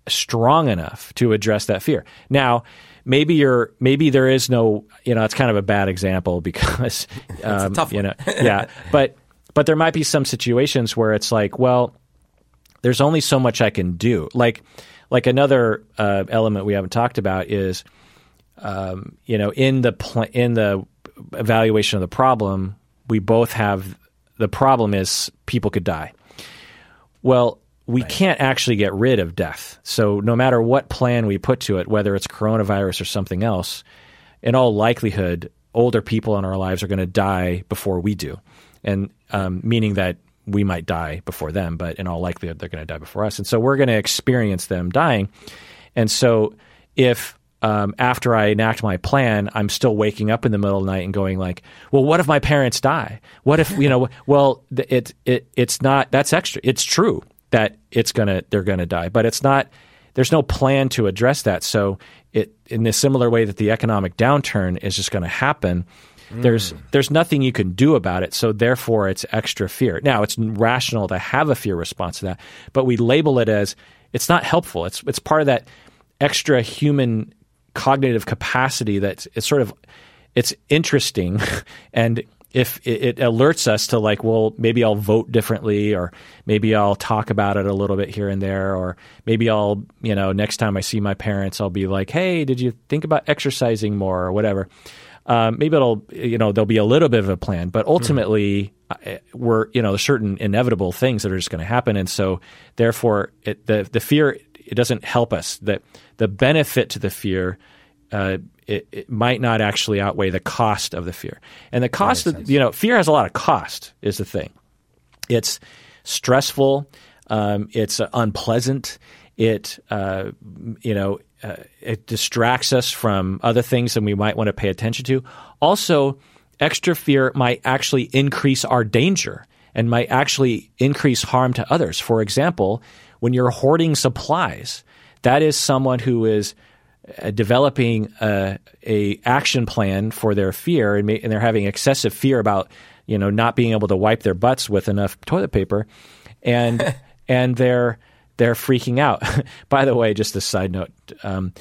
strong enough to address that fear. Now, maybe you're maybe there is no, you know, it's kind of a bad example *laughs* because *laughs* um, you know, *laughs* yeah, but but there might be some situations where it's like, well, there's only so much I can do. Like like another uh, element we haven't talked about is um, you know, in the pl- in the evaluation of the problem, we both have the problem is people could die. Well, we right. can't actually get rid of death. So no matter what plan we put to it, whether it's coronavirus or something else, in all likelihood, older people in our lives are going to die before we do, and um, meaning that we might die before them, but in all likelihood, they're going to die before us, and so we're going to experience them dying. And so, if um, after I enact my plan, I'm still waking up in the middle of the night and going like, well, what if my parents die? What if you know? *laughs* Well, it it it's not that's extra. It's true that it's gonna they're gonna die, but it's not. There's no plan to address that. So it in a similar way that the economic downturn is just going to happen. There's there's nothing you can do about it, so therefore it's extra fear. Now it's rational to have a fear response to that, but we label it as it's not helpful. It's it's part of that extra human cognitive capacity that's it's sort of it's interesting. *laughs* And if it, alerts us to like well maybe i'll vote differently or maybe i'll talk about it a little bit here and there or maybe i'll you know next time i see my parents i'll be like hey did you think about exercising more or whatever? Um, maybe it'll you know there'll be a little bit of a plan but ultimately mm. we're you know there's certain inevitable things that are just going to happen. And so therefore it, the the fear it doesn't help us that the benefit to the fear uh, it, it, might not actually outweigh the cost of the fear. And the cost of, you know, fear has a lot of cost, is the thing. It's stressful, um, it's uh, unpleasant, it, uh, you know, uh, it distracts us from other things that we might want to pay attention to. Also, extra fear might actually increase our danger and might actually increase harm to others. For example, when you're hoarding supplies, that is someone who is uh, developing a, a, action plan for their fear and, and, they're having excessive fear about you know not being able to wipe their butts with enough toilet paper. And *laughs* and they're they're freaking out. *laughs* By the way just a side note um,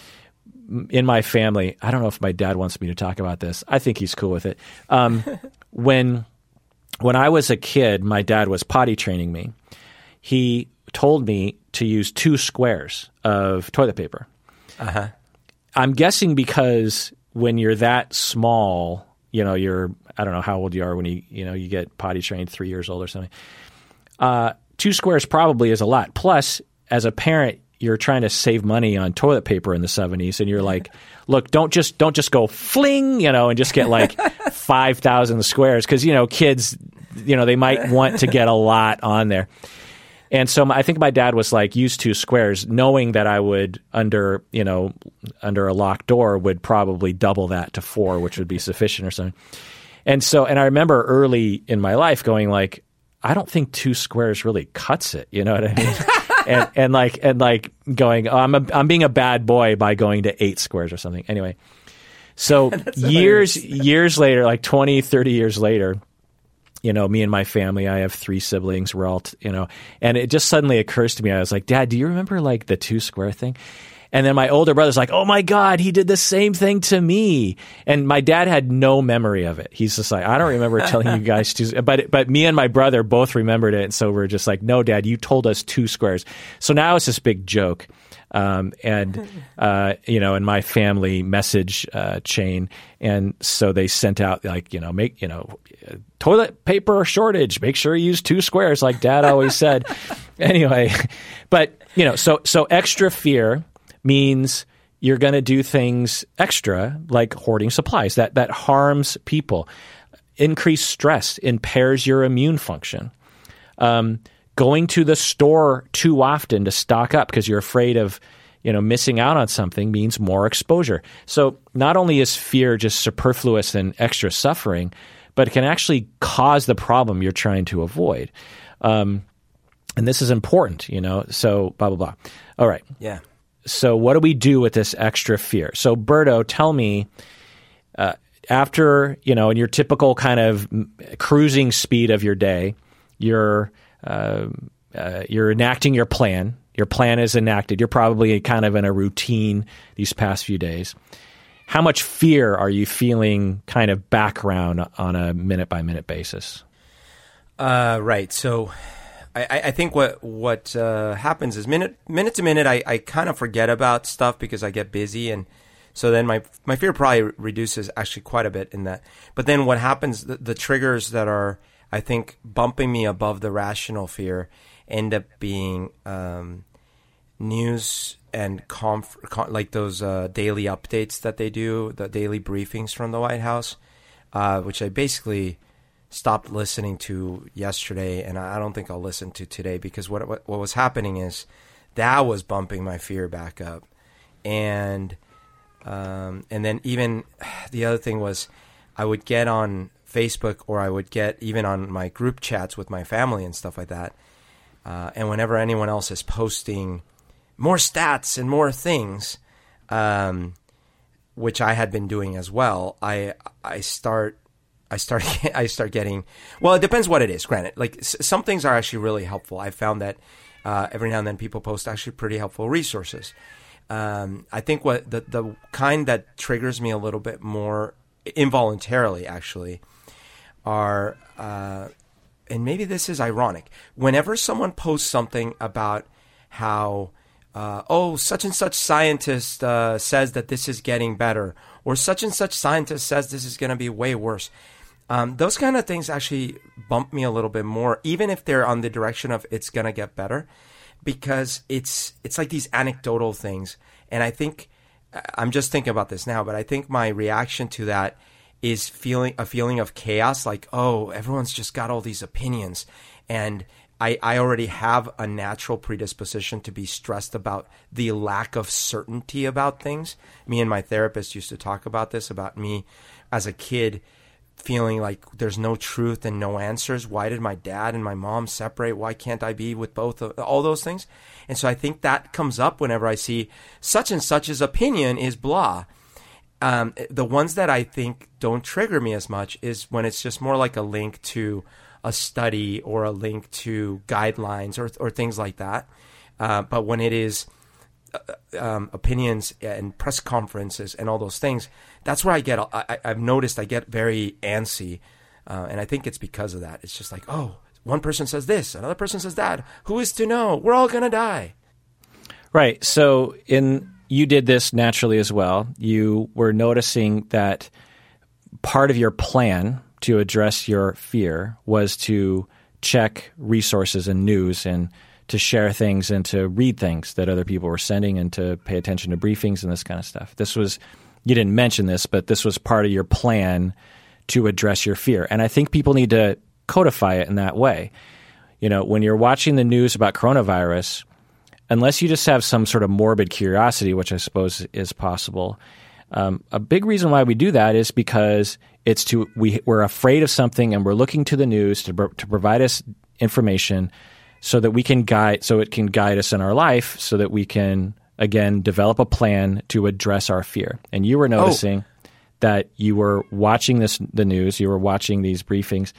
in my family i don't know if my dad wants me to talk about this. I think he's cool with it. Um, *laughs* when when i was a kid my dad was potty training me. He told me to use two squares of toilet paper uh-huh. I'm guessing because when you're that small, you know, you're I don't know how old you are when you you know you get potty trained three years old or something. Uh, two squares probably is a lot. Plus, as a parent, you're trying to save money on toilet paper in the 70s, and you're *laughs* like, look, don't just don't just go fling, you know, and just get like *laughs* five thousand squares because you know kids, you know, they might want to get a lot on there. And so I think my dad was like, used two squares, knowing that I would under you know under a locked door would probably double that to four, which would be sufficient or something. And so, and I remember early in my life going like, I don't think two squares really cuts it. You know what I mean? *laughs* and, and like and like going, oh, I'm a, I'm being a bad boy by going to eight squares or something. Anyway, so *laughs* years years later, like 20, 30 years later you know, me and my family, I have three siblings. We're all, t- you know, and it just suddenly occurs to me. I was like, Dad, do you remember like the two square thing? And then my older brother's like, "Oh my God, he did the same thing to me." And my dad had no memory of it. He's just like, "I don't remember telling you guys to." But but me and my brother both remembered it, and so we're just like, "No, Dad, you told us two squares." So now it's this big joke. Um, and *laughs* uh, you know, in my family message uh, chain, and so they sent out like you know, make you know, toilet paper shortage. Make sure you use two squares, like Dad always *laughs* said. anyway, but you know, so so extra fear means you're going to do things extra, like hoarding supplies that that harms people. Increased stress impairs your immune function. Um, going to the store too often to stock up because you're afraid of you know missing out on something means more exposure so not only is fear just superfluous and extra suffering but it can actually cause the problem you're trying to avoid um, and this is important you know so blah blah blah all right yeah so what do we do with this extra fear so berto tell me uh, after you know in your typical kind of cruising speed of your day you're uh, uh, you're enacting your plan. Your plan is enacted. You're probably kind of in a routine these past few days. How much fear are you feeling kind of background on a minute by minute basis? Uh, right. So I, I, think what what uh, happens is minute minute to minute, I, I kind of forget about stuff because I get busy, and so then my my fear probably reduces actually quite a bit in that. But then what happens? The, the triggers that are I think bumping me above the rational fear end up being um, news and conf- con- like those uh, daily updates that they do, the daily briefings from the White House, uh, which I basically stopped listening to yesterday, and I don't think I'll listen to today because what what, what was happening is that was bumping my fear back up, and Um, and then even *sighs* the other thing was, I would get on Facebook or I would get even on my group chats with my family and stuff like that. Uh, and whenever anyone else is posting more stats and more things, um, which I had been doing as well, I I start I start *laughs* I start getting well. It depends what it is. Granted, like s- some things are actually really helpful. I found that uh, every now and then people post actually pretty helpful resources. Um, I think what the the kind that triggers me a little bit more involuntarily actually are uh, and maybe this is ironic. Whenever someone posts something about how, uh, oh, such and such scientist uh, says that this is getting better, or such and such scientist says this is going to be way worse, um, those kind of things actually bump me a little bit more, even if they're on the direction of it's going to get better, because it's it's like these anecdotal things, and I think I'm just thinking about this now, but I think my reaction to that is feeling a feeling of chaos like oh everyone's just got all these opinions and I, I already have a natural predisposition to be stressed about the lack of certainty about things. Me and my therapist used to talk about this about me as a kid feeling like there's no truth and no answers. Why did my dad and my mom separate? Why can't i be with both of all those things? And so i think that comes up whenever i see such and such's opinion is blah. Um, the ones that I think don't trigger me as much is when it's just more like a link to a study or a link to guidelines or, or things like that. Uh, but when it is uh, um, opinions and press conferences and all those things, that's where I get. I, have noticed I get very antsy, uh, and I think it's because of that. It's just like, oh, one person says this, another person says that. Who is to know? We're all gonna die. Right. So in you did this naturally as well. You were noticing that part of your plan to address your fear was to check resources and news and to share things and to read things that other people were sending and to pay attention to briefings and this kind of stuff. This was, you didn't mention this, but this was part of your plan to address your fear. And I think people need to codify it in that way. You know, when you're watching the news about coronavirus, unless you just have some sort of morbid curiosity, which I suppose is possible. Um, a big reason why we do that is because it's to we we're afraid of something and we're looking to the news to to provide us information so that we can guide so it can guide us in our life so that we can again develop a plan to address our fear. And you were oh. noticing oh. that you were watching this the news, you were watching these briefings,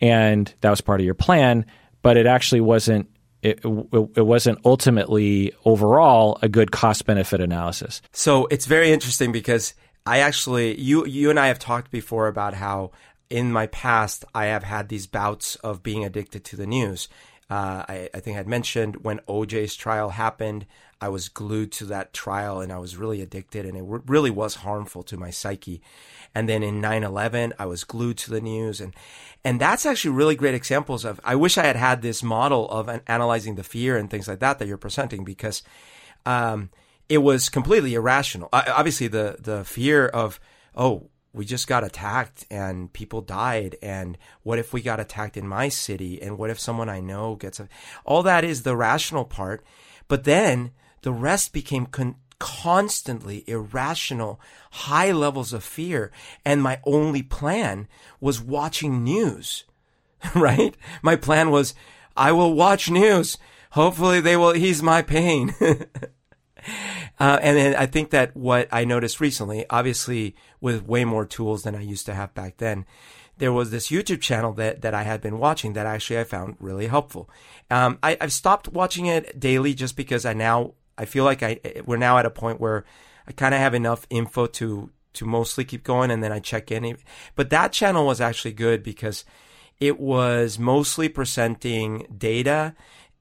and that was part of your plan, but it actually wasn't it, it wasn't ultimately overall a good cost benefit analysis. So it's very interesting because I actually you you and I have talked before about how in my past I have had these bouts of being addicted to the news. Uh, I, I think I'd mentioned when OJ's trial happened, I was glued to that trial and I was really addicted, and it really was harmful to my psyche. And then in 9/11, I was glued to the news, and and that's actually really great examples of. I wish I had had this model of an, analyzing the fear and things like that that you're presenting because um, it was completely irrational. Uh, obviously, the the fear of oh we just got attacked and people died and what if we got attacked in my city and what if someone i know gets a, all that is the rational part but then the rest became con- constantly irrational, high levels of fear. And my only plan was watching news, *laughs* right? My plan was, I will watch news. Hopefully they will ease my pain. *laughs* Uh, and then I think that what I noticed recently, obviously with way more tools than I used to have back then, there was this YouTube channel that, that I had been watching that actually I found really helpful. Um, I, I've stopped watching it daily just because I now I feel like I we're now at a point where I kind of have enough info to to mostly keep going, and then I check in. But that channel was actually good because it was mostly presenting data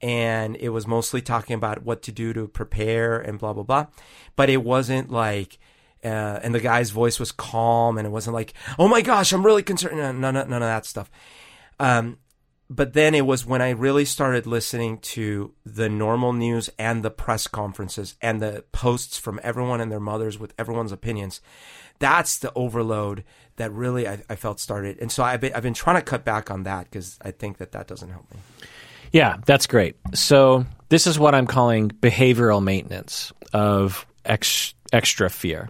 and it was mostly talking about what to do to prepare and blah blah blah. But it wasn't like. Uh, and the guy's voice was calm, and it wasn't like, "Oh my gosh, I'm really concerned." None, none, none of that stuff. Um, but then it was when I really started listening to the normal news and the press conferences and the posts from everyone and their mothers with everyone's opinions. That's the overload that really I, I felt started. And so I've been, I've been trying to cut back on that because I think that that doesn't help me. Yeah, that's great. So this is what I'm calling behavioral maintenance of ex- extra fear.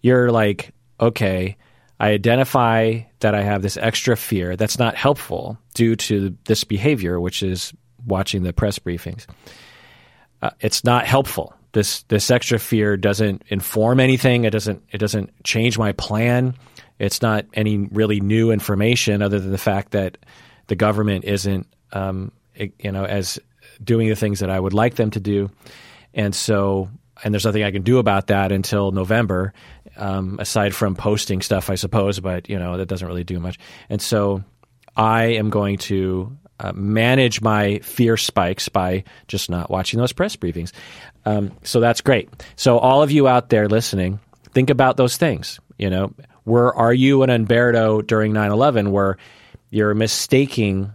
You're like, okay, I identify that I have this extra fear that's not helpful due to this behavior, which is watching the press briefings. Uh, it's not helpful. This this extra fear doesn't inform anything. It doesn't it doesn't change my plan. It's not any really new information other than the fact that the government isn't um, you know as doing the things that I would like them to do, and so and there's nothing I can do about that until November, um, aside from posting stuff, I suppose. But you know that doesn't really do much, and so I am going to uh, manage my fear spikes by just not watching those press briefings. Um, so that's great. So all of you out there listening, think about those things. You know, where are you an Humberto during 9/11, where you're mistaking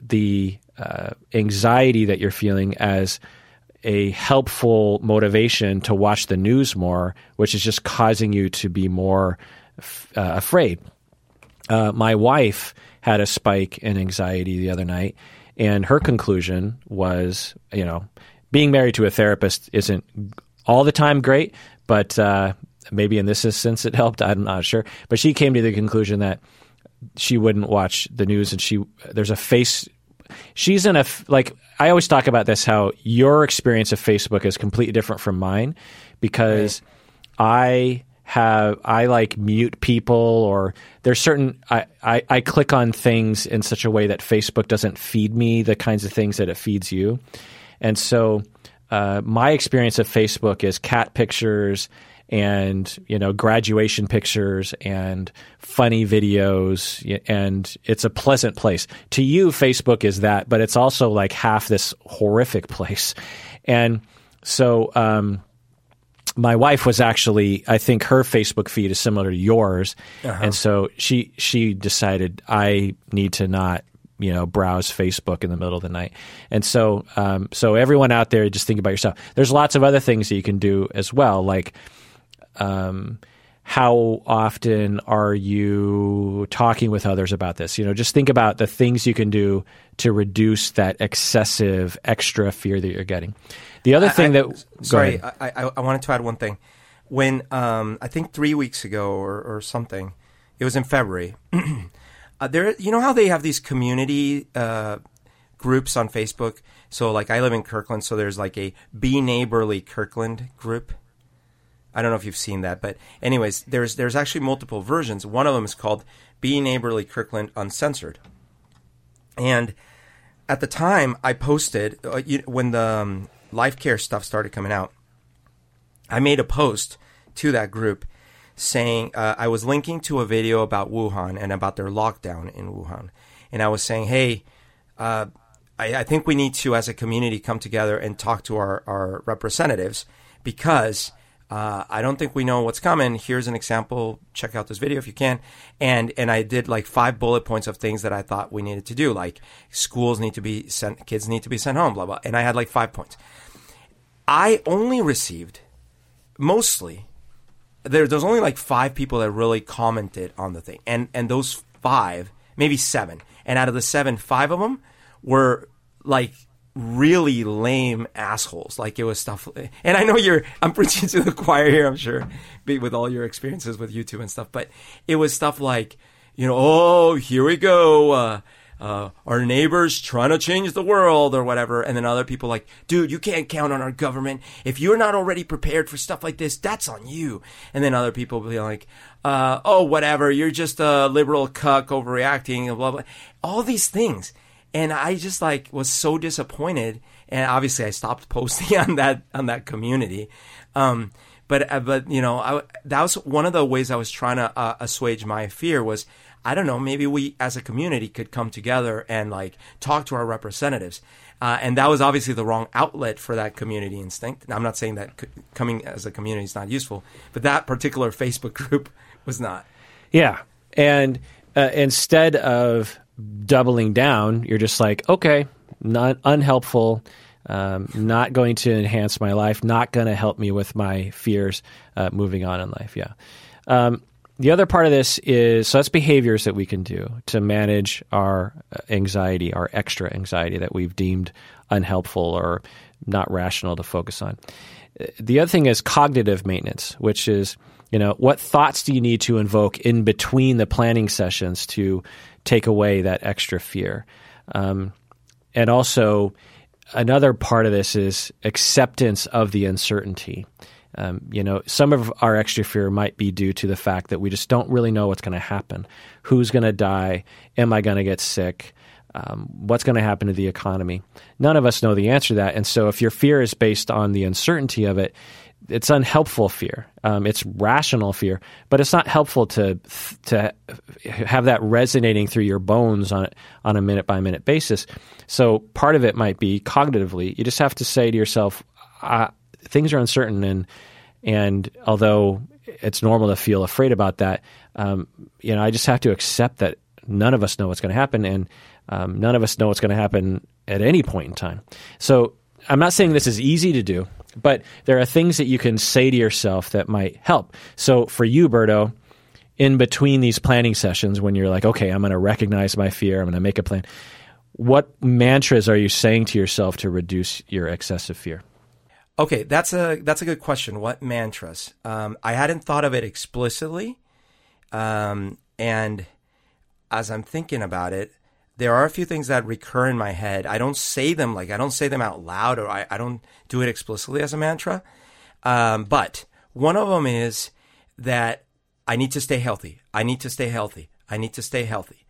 the uh, anxiety that you're feeling as a helpful motivation to watch the news more, which is just causing you to be more uh, afraid. Uh, my wife had a spike in anxiety the other night, and her conclusion was, you know, being married to a therapist isn't all the time great, but uh, maybe in this instance it helped. I'm not sure, but she came to the conclusion that she wouldn't watch the news, and she there's a face she's in a like I always talk about this how your experience of Facebook is completely different from mine because right. I have I like mute people or there's certain I, I, I click on things in such a way that Facebook doesn't feed me the kinds of things that it feeds you. And so uh, my experience of Facebook is cat pictures and you know graduation pictures and funny videos and it's a pleasant place to you facebook is that but it's also like half this horrific *laughs* place and so um, my wife was actually i think her facebook feed is similar to yours uh-huh. and so she she decided i need to not you know browse Facebook in the middle of the night. And so um, so everyone out there, just think about yourself. There's lots of other things that you can do as well, like um, how often are you talking with others about this? You know, just think about the things you can do to reduce that excessive extra fear that you're getting. The other thing I, that sorry, I, I, I, wanted to add one thing. When um, I think three weeks ago or, or something, it was in February. *clears throat* uh, there, you know how they have these community uh, groups on Facebook. So, like, I live in Kirkland, so there's like a Be Neighborly Kirkland group I don't know if you've seen that, but anyways, there's there's actually multiple versions. One of them is called "Be Neighborly Kirkland Uncensored," and at the time I posted uh, you, when the um, Life Care stuff started coming out. I made a post to that group saying uh, I was linking to a video about Wuhan and about their lockdown in Wuhan, and I was saying, hey. Uh, I, I think we need to, as a community, come together and talk to our, our representatives because uh, I don't think we know what's coming. Here's an example. Check out this video if you can. And and I did like five bullet points of things that I thought we needed to do, like schools need to be sent, kids need to be sent home, blah blah. And I had like five points. I only received mostly there. There's only like five people that really commented on the thing, and and those five, maybe seven, and out of the seven, five of them were like really lame assholes. Like it was stuff, and I know you're, I'm *laughs* preaching to the choir here, I'm sure, with all your experiences with YouTube and stuff, but it was stuff like, you know, oh, here we go. Uh, uh, our neighbors trying to change the world or whatever. And then other people like, dude, you can't count on our government. If you're not already prepared for stuff like this, that's on you. And then other people be like, uh, oh, whatever. You're just a liberal cuck overreacting, blah, blah. All these things and I just like was so disappointed. And obviously, I stopped *laughs* posting on that on that community. Um, but uh, but you know, I, that was one of the ways I was trying to uh, assuage my fear was I don't know maybe we as a community could come together and like talk to our representatives. Uh, and that was obviously the wrong outlet for that community instinct. I'm not saying that c- coming as a community is not useful, but that particular *laughs* Facebook group was not. Yeah, and uh, instead of doubling down, you're just like, okay, not unhelpful, um, not going to enhance my life, not going to help me with my fears uh, moving on in life. Yeah. Um, the other part of this is so that's behaviors that we can do to manage our uh, anxiety, our extra anxiety that we've deemed unhelpful or not rational to focus on. the other thing is cognitive maintenance, which is you know what thoughts do you need to invoke in between the planning sessions to take away that extra fear, um, and also another part of this is acceptance of the uncertainty. Um, you know, some of our extra fear might be due to the fact that we just don't really know what's going to happen. Who's going to die? Am I going to get sick? Um, what's going to happen to the economy? None of us know the answer to that. And so, if your fear is based on the uncertainty of it, it's unhelpful fear. Um, it's rational fear, but it's not helpful to to have that resonating through your bones on on a minute by minute basis. So part of it might be cognitively. You just have to say to yourself, things are uncertain, and and although it's normal to feel afraid about that, um, you know, I just have to accept that none of us know what's going to happen, and um, none of us know what's going to happen at any point in time. So I'm not saying this is easy to do, but there are things that you can say to yourself that might help. So for you, Berto, in between these planning sessions, when you're like, okay, I'm going to recognize my fear, I'm going to make a plan. What mantras are you saying to yourself to reduce your excessive fear? Okay, that's a that's a good question. What mantras? Um, I hadn't thought of it explicitly, um, and as I'm thinking about it, there are a few things that recur in my head. I don't say them like I don't say them out loud, or I, I don't do it explicitly as a mantra. Um, but one of them is that I need to stay healthy. I need to stay healthy. I need to stay healthy.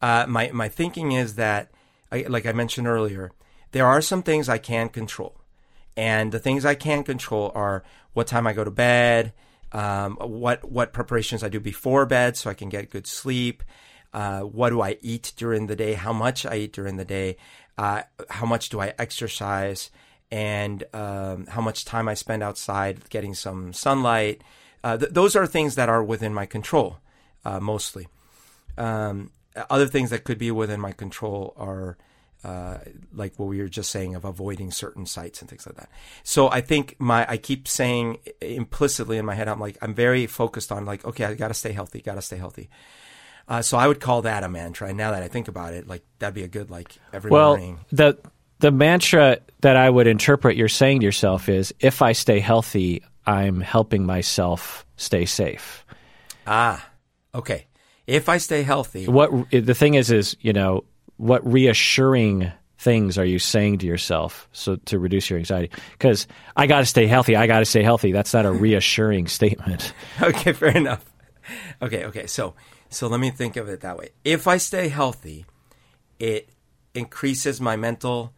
Uh, my my thinking is that, I, like I mentioned earlier, there are some things I can control. And the things I can control are what time I go to bed, um, what what preparations I do before bed so I can get good sleep. Uh, what do I eat during the day? How much I eat during the day? Uh, how much do I exercise? And um, how much time I spend outside getting some sunlight? Uh, th- those are things that are within my control, uh, mostly. Um, other things that could be within my control are uh, like what we were just saying of avoiding certain sites and things like that. So I think my I keep saying implicitly in my head, I'm like I'm very focused on like okay, I got to stay healthy, got to stay healthy. Uh, so I would call that a mantra. And now that I think about it, like that'd be a good like every well, morning. the the mantra that I would interpret you're saying to yourself is if I stay healthy, I'm helping myself stay safe. Ah, okay. If I stay healthy, what the thing is is you know what reassuring things are you saying to yourself so to reduce your anxiety because i got to stay healthy i got to stay healthy that's not a *laughs* reassuring statement okay fair enough okay okay so so let me think of it that way if i stay healthy it increases my mental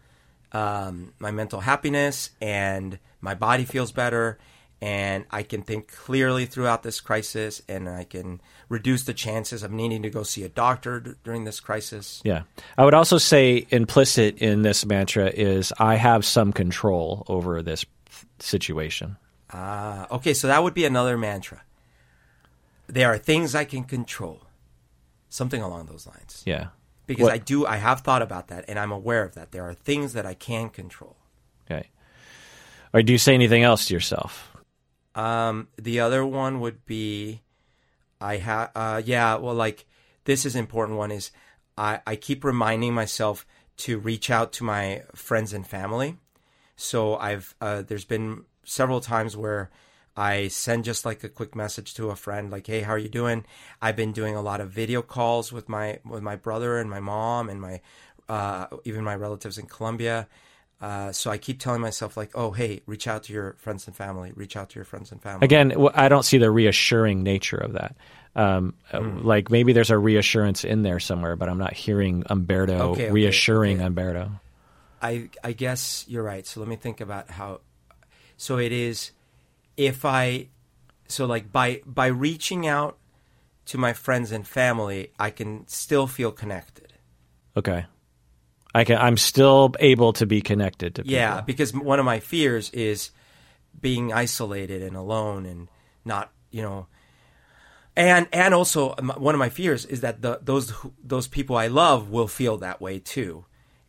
um, my mental happiness and my body feels better and I can think clearly throughout this crisis and I can reduce the chances of needing to go see a doctor d- during this crisis. Yeah. I would also say implicit in this mantra is I have some control over this situation. Ah, okay, so that would be another mantra. There are things I can control. Something along those lines. Yeah. Because what? I do I have thought about that and I'm aware of that. There are things that I can control. Okay. Or do you say anything else to yourself? Um, the other one would be, I have, uh, yeah, well, like this is important one is I, I keep reminding myself to reach out to my friends and family. So I've, uh, there's been several times where I send just like a quick message to a friend, like, "Hey, how are you doing?" I've been doing a lot of video calls with my with my brother and my mom and my uh, even my relatives in Colombia. Uh, so I keep telling myself, like, oh, hey, reach out to your friends and family. Reach out to your friends and family. Again, I don't see the reassuring nature of that. Um, mm. Like maybe there's a reassurance in there somewhere, but I'm not hearing Humberto okay, reassuring okay. Humberto. I I guess you're right. So let me think about how. So it is, if I, so like by by reaching out to my friends and family, I can still feel connected. Okay. I can. I'm still able to be connected to people. Yeah, because one of my fears is being isolated and alone and not, you know, and and also one of my fears is that the, those those people I love will feel that way too,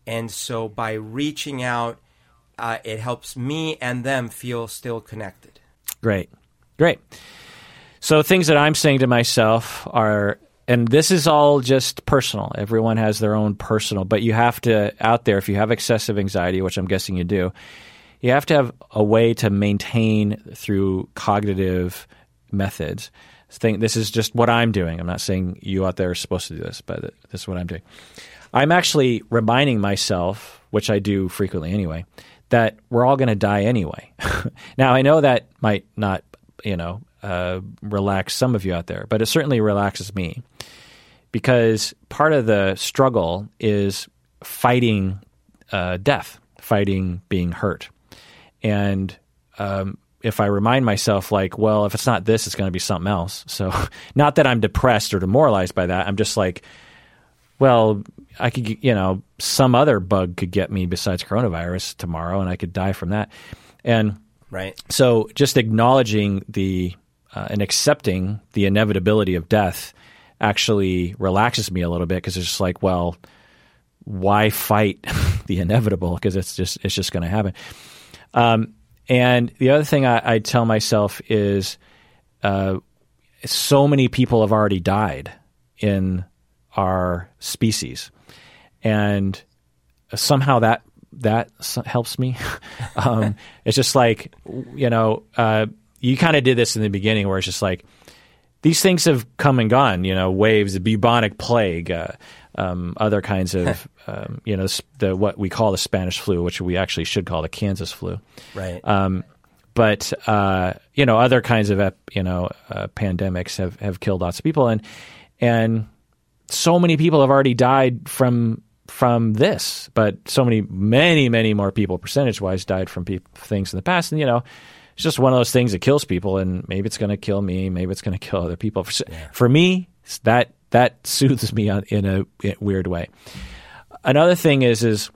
and so by reaching out, uh, it helps me and them feel still connected. Great, great. So things that I'm saying to myself are and this is all just personal. Everyone has their own personal, but you have to out there if you have excessive anxiety, which I'm guessing you do, you have to have a way to maintain through cognitive methods. This is just what I'm doing. I'm not saying you out there are supposed to do this, but this is what I'm doing. I'm actually reminding myself, which I do frequently anyway, that we're all going to die anyway. *laughs* now I know that might not, you know, uh, relax some of you out there, but it certainly relaxes me because part of the struggle is fighting uh, death, fighting being hurt, and um, if I remind myself, like, well, if it's not this, it's going to be something else. So, *laughs* not that I'm depressed or demoralized by that. I'm just like, well, I could, you know, some other bug could get me besides coronavirus tomorrow, and I could die from that. And right. So, just acknowledging the uh, and accepting the inevitability of death actually relaxes me a little bit because it's just like, well, why fight *laughs* the inevitable? Because it's just it's just going to happen. Um, and the other thing I, I tell myself is, uh, so many people have already died in our species, and somehow that that helps me. *laughs* um, it's just like you know, uh, you kind of did this in the beginning, where it's just like these things have come and gone. You know, waves, the bubonic plague, uh, um, other kinds of, *laughs* um, you know, the what we call the Spanish flu, which we actually should call the Kansas flu. Right. Um, but uh, you know, other kinds of you know uh, pandemics have, have killed lots of people, and and so many people have already died from from this, but so many, many, many more people, percentage wise, died from pe- things in the past, and you know it's just one of those things that kills people, and maybe it's going to kill me, maybe it's going to kill other people. For, yeah. for me, that that *laughs* soothes me in a, in a weird way. Another thing is is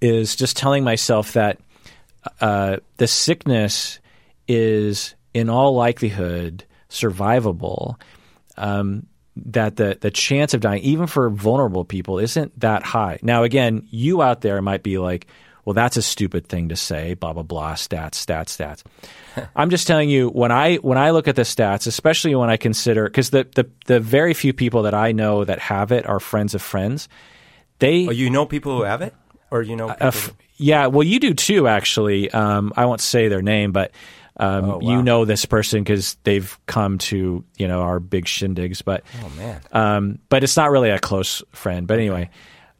is just telling myself that uh, the sickness is in all likelihood survivable. Um, that the the chance of dying, even for vulnerable people, isn't that high. Now, again, you out there might be like, well, that's a stupid thing to say, blah blah blah, stats, stats, stats. *laughs* I'm just telling you when I when I look at the stats, especially when I consider because the, the the very few people that I know that have it are friends of friends. They oh, you know people who have it, or you know, uh, f- yeah, well, you do too. Actually, um, I won't say their name, but um, oh, wow. you know this person because they've come to you know our big shindigs. But oh man, um, but it's not really a close friend. But anyway.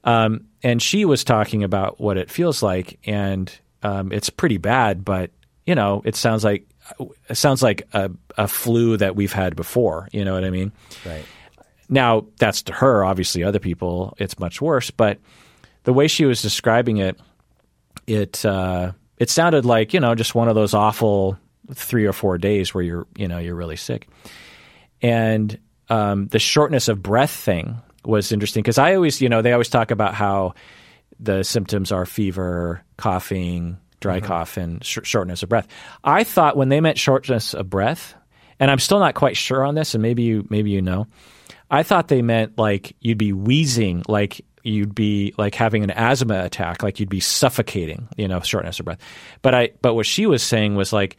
Um, and she was talking about what it feels like, and um, it's pretty bad. But you know, it sounds like it sounds like a, a flu that we've had before. You know what I mean? Right. Now that's to her. Obviously, other people it's much worse. But the way she was describing it, it uh, it sounded like you know just one of those awful three or four days where you're you know you're really sick, and um, the shortness of breath thing was interesting because I always, you know, they always talk about how the symptoms are fever, coughing, dry mm-hmm. cough, and sh- shortness of breath. I thought when they meant shortness of breath, and I'm still not quite sure on this, and maybe you maybe you know, I thought they meant like you'd be wheezing, like you'd be like having an asthma attack, like you'd be suffocating, you know, shortness of breath. But I, but what she was saying was like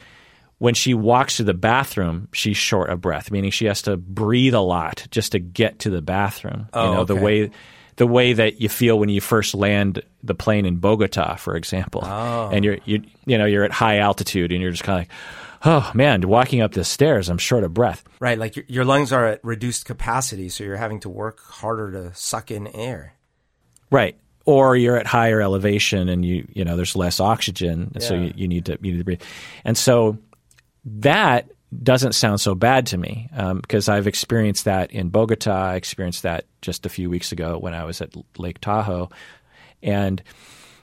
when she walks to the bathroom, she's short of breath, meaning she has to breathe a lot just to get to the bathroom. Oh, you know, okay. the way the way that you feel when you first land the plane in Bogota, for example. Oh. And you're you you know, you're at high altitude and you're just kind of like Oh man, walking up the stairs, I'm short of breath. Right, like your, your lungs are at reduced capacity, so you're having to work harder to suck in air. Right or you're at higher elevation and you you know there's less oxygen yeah. so you, you, need to you need to breathe and so that doesn't sound so bad to me because um, I've experienced that in Bogota. I experienced that just a few weeks ago when I was at Lake Tahoe, and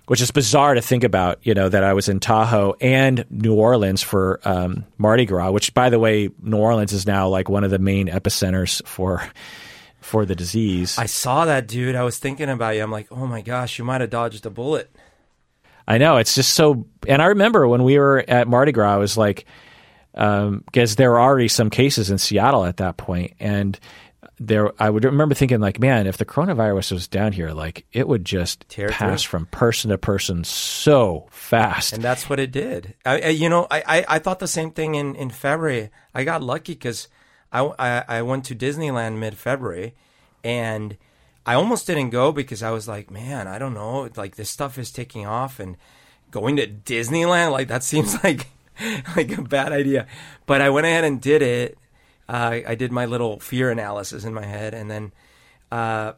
which is bizarre to think about. You know that I was in Tahoe and New Orleans for um, Mardi Gras, which, by the way, New Orleans is now like one of the main epicenters for for the disease. I saw that, dude. I was thinking about you. I'm like, oh my gosh, you might have dodged a bullet. I know it's just so. And I remember when we were at Mardi Gras, I was like because um, there were already some cases in Seattle at that point, and there I would remember thinking like, man, if the coronavirus was down here, like it would just Tear pass through. from person to person so fast. And that's what it did. I, I you know, I, I, I, thought the same thing in, in February. I got lucky because I, I, I went to Disneyland mid February, and I almost didn't go because I was like, man, I don't know, like this stuff is taking off and going to Disneyland, like that seems *laughs* like *laughs* like a bad idea. But I went ahead and did it. Uh, I did my little fear analysis in my head, and then, uh,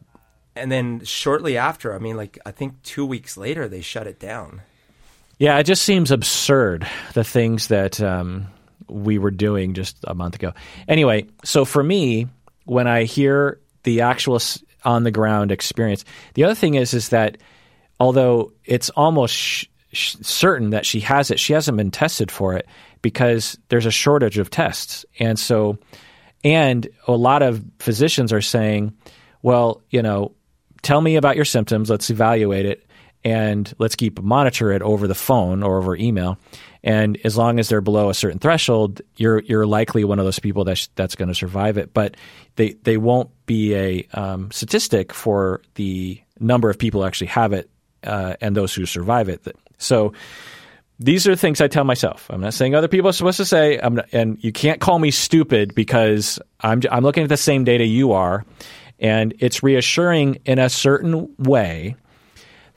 and then shortly after, I mean, like I think two weeks later, they shut it down. Yeah, it just seems absurd the things that um, we were doing just a month ago. Anyway, so for me, when I hear the actual on the ground experience, the other thing is is that although it's almost sh- sh- certain that she has it, she hasn't been tested for it because there's a shortage of tests, and so and a lot of physicians are saying, well, you know, tell me about your symptoms, let's evaluate it and let's keep monitor it over the phone or over email. And as long as they're below a certain threshold, you're you're likely one of those people that's that's going to survive it. But they they won't be a um, statistic for the number of people who actually have it uh, and those who survive it. So these are things I tell myself. I'm not saying other people are supposed to say, not, and you can't call me stupid because I'm I'm looking at the same data you are, and it's reassuring in a certain way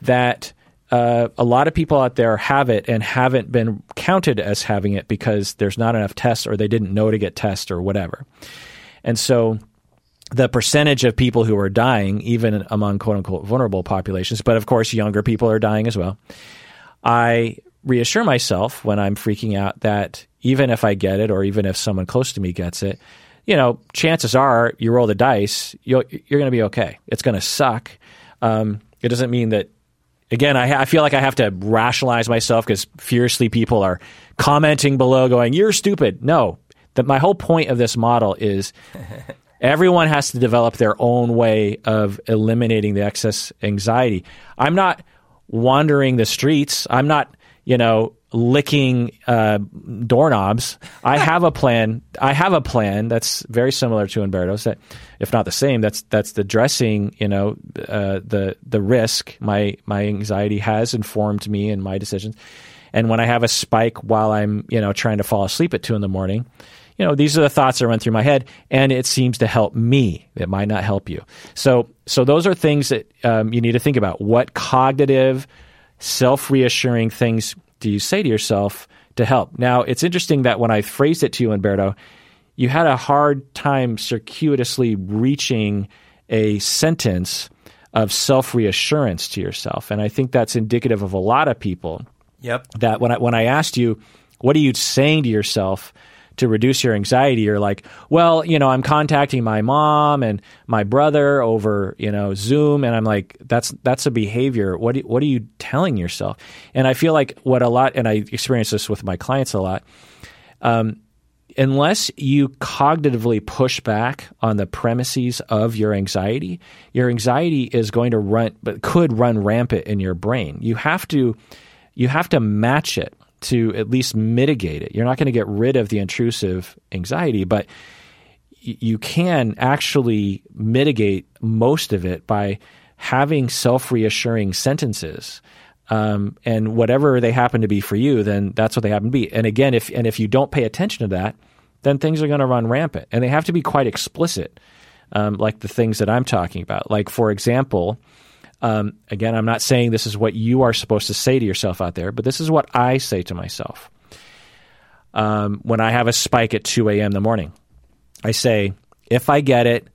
that uh, a lot of people out there have it and haven't been counted as having it because there's not enough tests or they didn't know to get tests or whatever. And so the percentage of people who are dying, even among quote unquote vulnerable populations, but of course, younger people are dying as well. I reassure myself when I'm freaking out that even if I get it or even if someone close to me gets it, you know, chances are you roll the dice, you are going to be okay. It's going to suck. Um, it doesn't mean that again, I, I, feel like I have to rationalize myself because fiercely people are commenting below, going, "You're stupid." No, that my whole point of this model is *laughs* everyone has to develop their own way of eliminating the excess anxiety. I'm not wandering the streets. I'm not, you know, licking uh, doorknobs. I have a plan. I have a plan that's very similar to Humberto's. That, if not the same, that's that's the dressing. You know, uh, the the risk. My my anxiety has informed me and my decisions. And when I have a spike while I'm you know trying to fall asleep at two in the morning, you know these are the thoughts that run through my head, and it seems to help me. It might not help you. So so those are things that um, you need to think about. What cognitive self reassuring things do you say to yourself to help? Now, it's interesting that when I phrased it to you, Humberto, you had a hard time circuitously reaching a sentence of self reassurance to yourself. And I think that's indicative of a lot of people. Yep. That when I, when I asked you, what are you saying to yourself to reduce your anxiety, you're like, well, you know, I'm contacting my mom and my brother over, you know, Zoom, and I'm like, that's that's a behavior. What what are you telling yourself? And I feel like what a lot, and I experience this with my clients a lot. Um, unless you cognitively push back on the premises of your anxiety, your anxiety is going to run, but could run rampant in your brain. You have to, you have to match it to at least mitigate it. You're not going to get rid of the intrusive anxiety, but you can actually mitigate most of it by having self reassuring sentences. Um, and whatever they happen to be for you, then that's what they happen to be. And again, if and if you don't pay attention to that, then things are going to run rampant, and they have to be quite explicit, um, like the things that I'm talking about. Like for example, um, again, I'm not saying this is what you are supposed to say to yourself out there, but this is what I say to myself. Um, when I have a spike at 2 a.m. in the morning, I say, if I get it,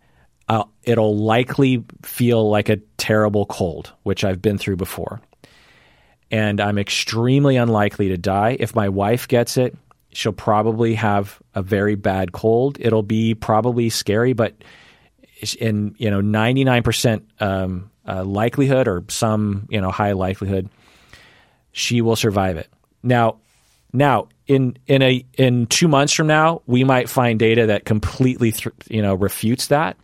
I'll, it'll likely feel like a terrible cold, which I've been through before. And I'm extremely unlikely to die. If my wife gets it, she'll probably have a very bad cold. It'll be probably scary, but in you know 99% um, uh, likelihood or some you know high likelihood she will survive it. Now, now in in a in two months from now, we might find data that completely th- you know refutes that.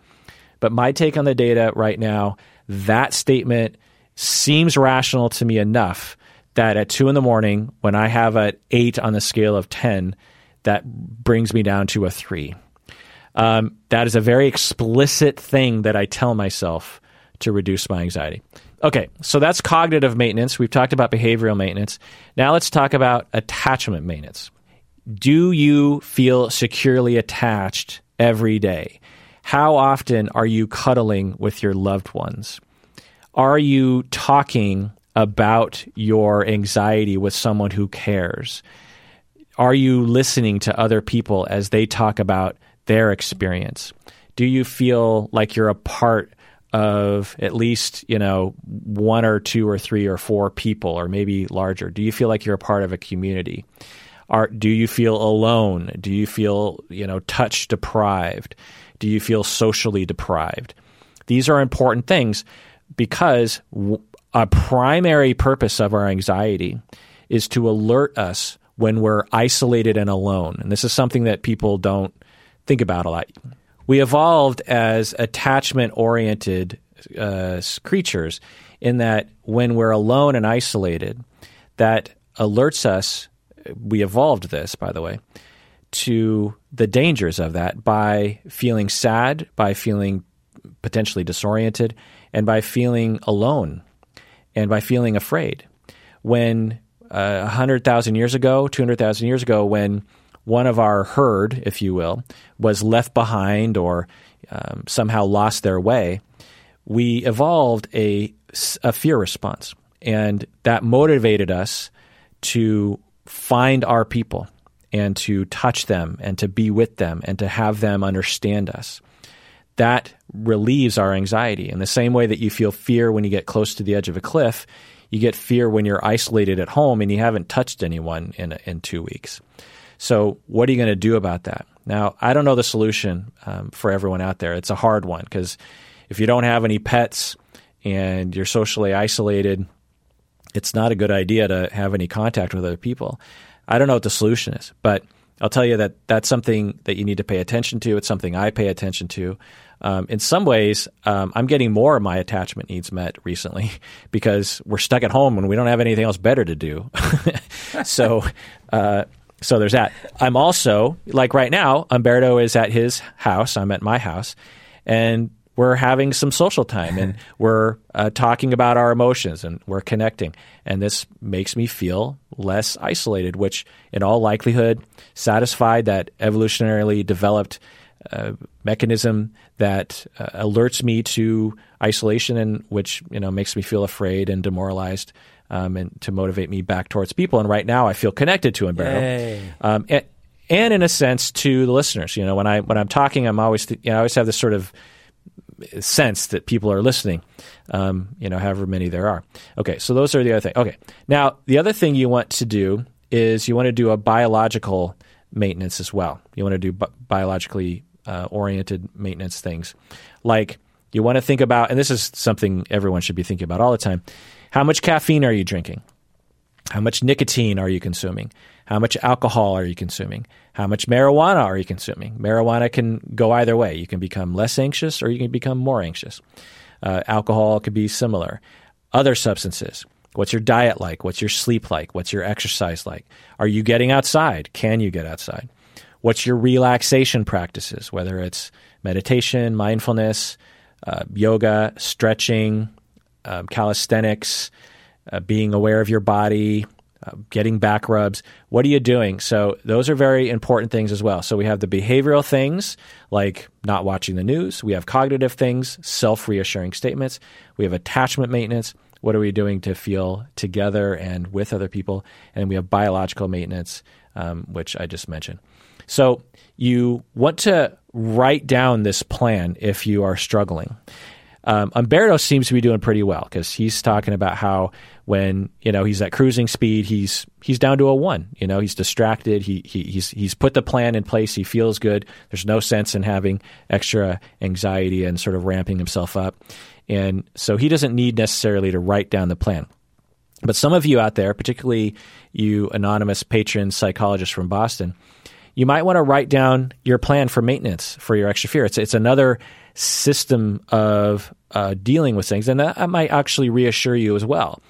But my take on the data right now, that statement seems rational to me enough that at two in the morning, when I have an eight on the scale of ten, that brings me down to a three. Um, that is a very explicit thing that I tell myself to reduce my anxiety. Okay, so that's cognitive maintenance. We've talked about behavioral maintenance. Now let's talk about attachment maintenance. Do you feel securely attached every day? How often are you cuddling with your loved ones? Are you talking about your anxiety with someone who cares? Are you listening to other people as they talk about their experience? Do you feel like you're a part of at least, you know, one or two or three or four people or maybe larger? Do you feel like you're a part of a community? Are, do you feel alone? Do you feel, you know, touch deprived? Do you feel socially deprived? These are important things because a primary purpose of our anxiety is to alert us when we're isolated and alone. And this is something that people don't think about a lot. We evolved as attachment oriented uh, creatures in that when we're alone and isolated, that alerts us. We evolved this, by the way, to the dangers of that by feeling sad, by feeling potentially disoriented, and by feeling alone and by feeling afraid. When uh, 100,000 years ago, 200,000 years ago, when one of our herd, if you will, was left behind or um, somehow lost their way, we evolved a, a fear response. And that motivated us to find our people and to touch them and to be with them and to have them understand us. That relieves our anxiety. In the same way that you feel fear when you get close to the edge of a cliff, you get fear when you're isolated at home and you haven't touched anyone in, in two weeks. So, what are you going to do about that? Now, I don't know the solution um, for everyone out there. It's a hard one because if you don't have any pets and you're socially isolated, it's not a good idea to have any contact with other people. I don't know what the solution is, but I'll tell you that that's something that you need to pay attention to. It's something I pay attention to. Um, in some ways, um, I'm getting more of my attachment needs met recently *laughs* because we're stuck at home and we don't have anything else better to do. *laughs* so, uh, so there's that. I'm also like right now, Humberto is at his house. I'm at my house, and we're having some social time and *laughs* we're uh, talking about our emotions and we're connecting. And this makes me feel less isolated, which, in all likelihood, satisfied that evolutionarily developed uh, mechanism that uh, alerts me to isolation and which you know makes me feel afraid and demoralized um, and to motivate me back towards people. And right now, I feel connected to Humberto. Um, and, and in a sense to the listeners. You know, when I when I'm talking, I'm always th- you know, I always have this sort of sense that people are listening. Um, you know, however many there are. Okay, so those are the other things. Okay, now the other thing you want to do is you want to do a biological maintenance as well. You want to do bi- biologically uh, oriented maintenance things, like you want to think about, and this is something everyone should be thinking about all the time. How much caffeine are you drinking? How much nicotine are you consuming? How much alcohol are you consuming? How much marijuana are you consuming? Marijuana can go either way. You can become less anxious or you can become more anxious. Uh, alcohol could be similar. Other substances. What's your diet like? What's your sleep like? What's your exercise like? Are you getting outside? Can you get outside? What's your relaxation practices? Whether it's meditation, mindfulness, uh, yoga, stretching, um, calisthenics, uh, being aware of your body, uh, getting back rubs. What are you doing? So, those are very important things as well. So, we have the behavioral things like not watching the news. We have cognitive things, self reassuring statements. We have attachment maintenance. What are we doing to feel together and with other people? And we have biological maintenance, um, which I just mentioned. So, you want to write down this plan if you are struggling. Um, Humberto seems to be doing pretty well because he's talking about how when you know he's at cruising speed, he's he's down to a one. You know, he's distracted. He, he he's he's put the plan in place. He feels good. There's no sense in having extra anxiety and sort of ramping himself up, and so he doesn't need necessarily to write down the plan. But some of you out there, particularly you anonymous patron psychologists from Boston, you might want to write down your plan for maintenance for your extra fear. It's it's another system of uh, dealing with things, and that might actually reassure you as well.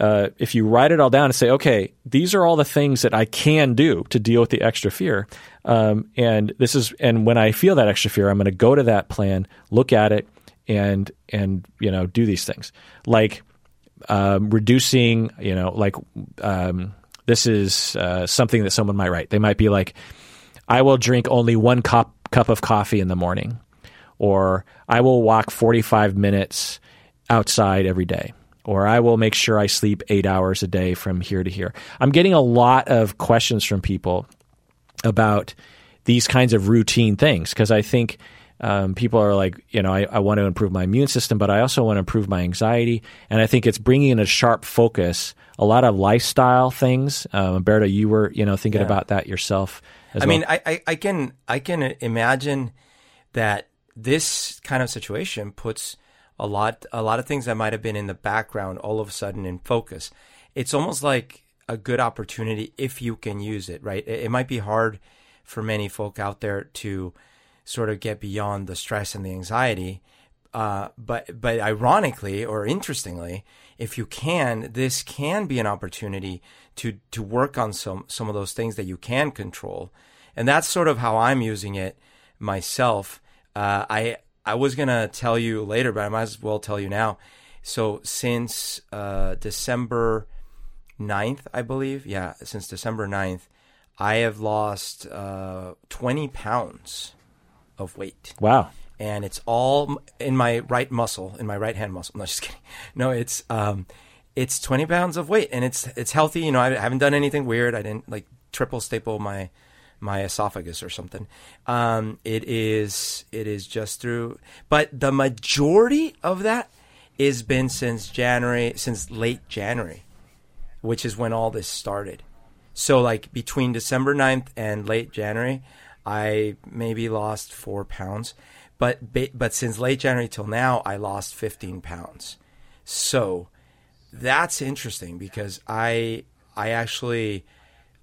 Uh, if you write it all down and say, okay, these are all the things that I can do to deal with the extra fear, um, and this is, and when I feel that extra fear, I'm going to go to that plan, look at it, and and you know do these things like um, reducing, you know, like um, this is uh, something that someone might write. They might be like, I will drink only one cup cup of coffee in the morning or I will walk 45 minutes outside every day, or I will make sure I sleep eight hours a day from here to here. I'm getting a lot of questions from people about these kinds of routine things because I think um, people are like, you know, I, I, want to improve my immune system, but I also want to improve my anxiety. And I think it's bringing in a sharp focus, a lot of lifestyle things. Um, Humberto, you were, you know, thinking yeah. about that yourself. I well. mean, I, I can I can imagine that this kind of situation puts a lot a lot of things that might have been in the background all of a sudden in focus. It's almost like a good opportunity if you can use it, right? It, it might be hard for many folk out there to sort of get beyond the stress and the anxiety. Uh, but but ironically or interestingly, if you can, this can be an opportunity to to work on some some of those things that you can control, and that's sort of how I'm using it myself. Uh, I I was gonna tell you later, but I might as well tell you now. So since uh, December 9th, I believe, yeah, since December 9th, I have lost uh, 20 pounds of weight. Wow. And it's all in my right muscle, in my right hand muscle. *laughs* No, just kidding. No, it's um, it's 20 pounds of weight, and it's it's healthy. You know, I haven't done anything weird. I didn't like triple staple my my esophagus or something. Um, it is it is just through, but the majority of that has been since January, since late January, which is when all this started. So like between December 9th and late January, I maybe lost four pounds, but but since late January till now, I lost 15 pounds. So that's interesting because I I actually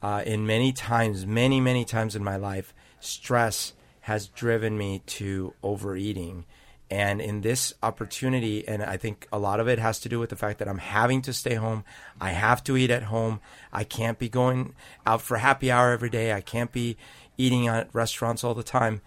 uh, in many times, many many times in my life, stress has driven me to overeating. And in this opportunity, and I think a lot of it has to do with the fact that I'm having to stay home. I have to eat at home. I can't be going out for happy hour every day. I can't be eating at restaurants all the time.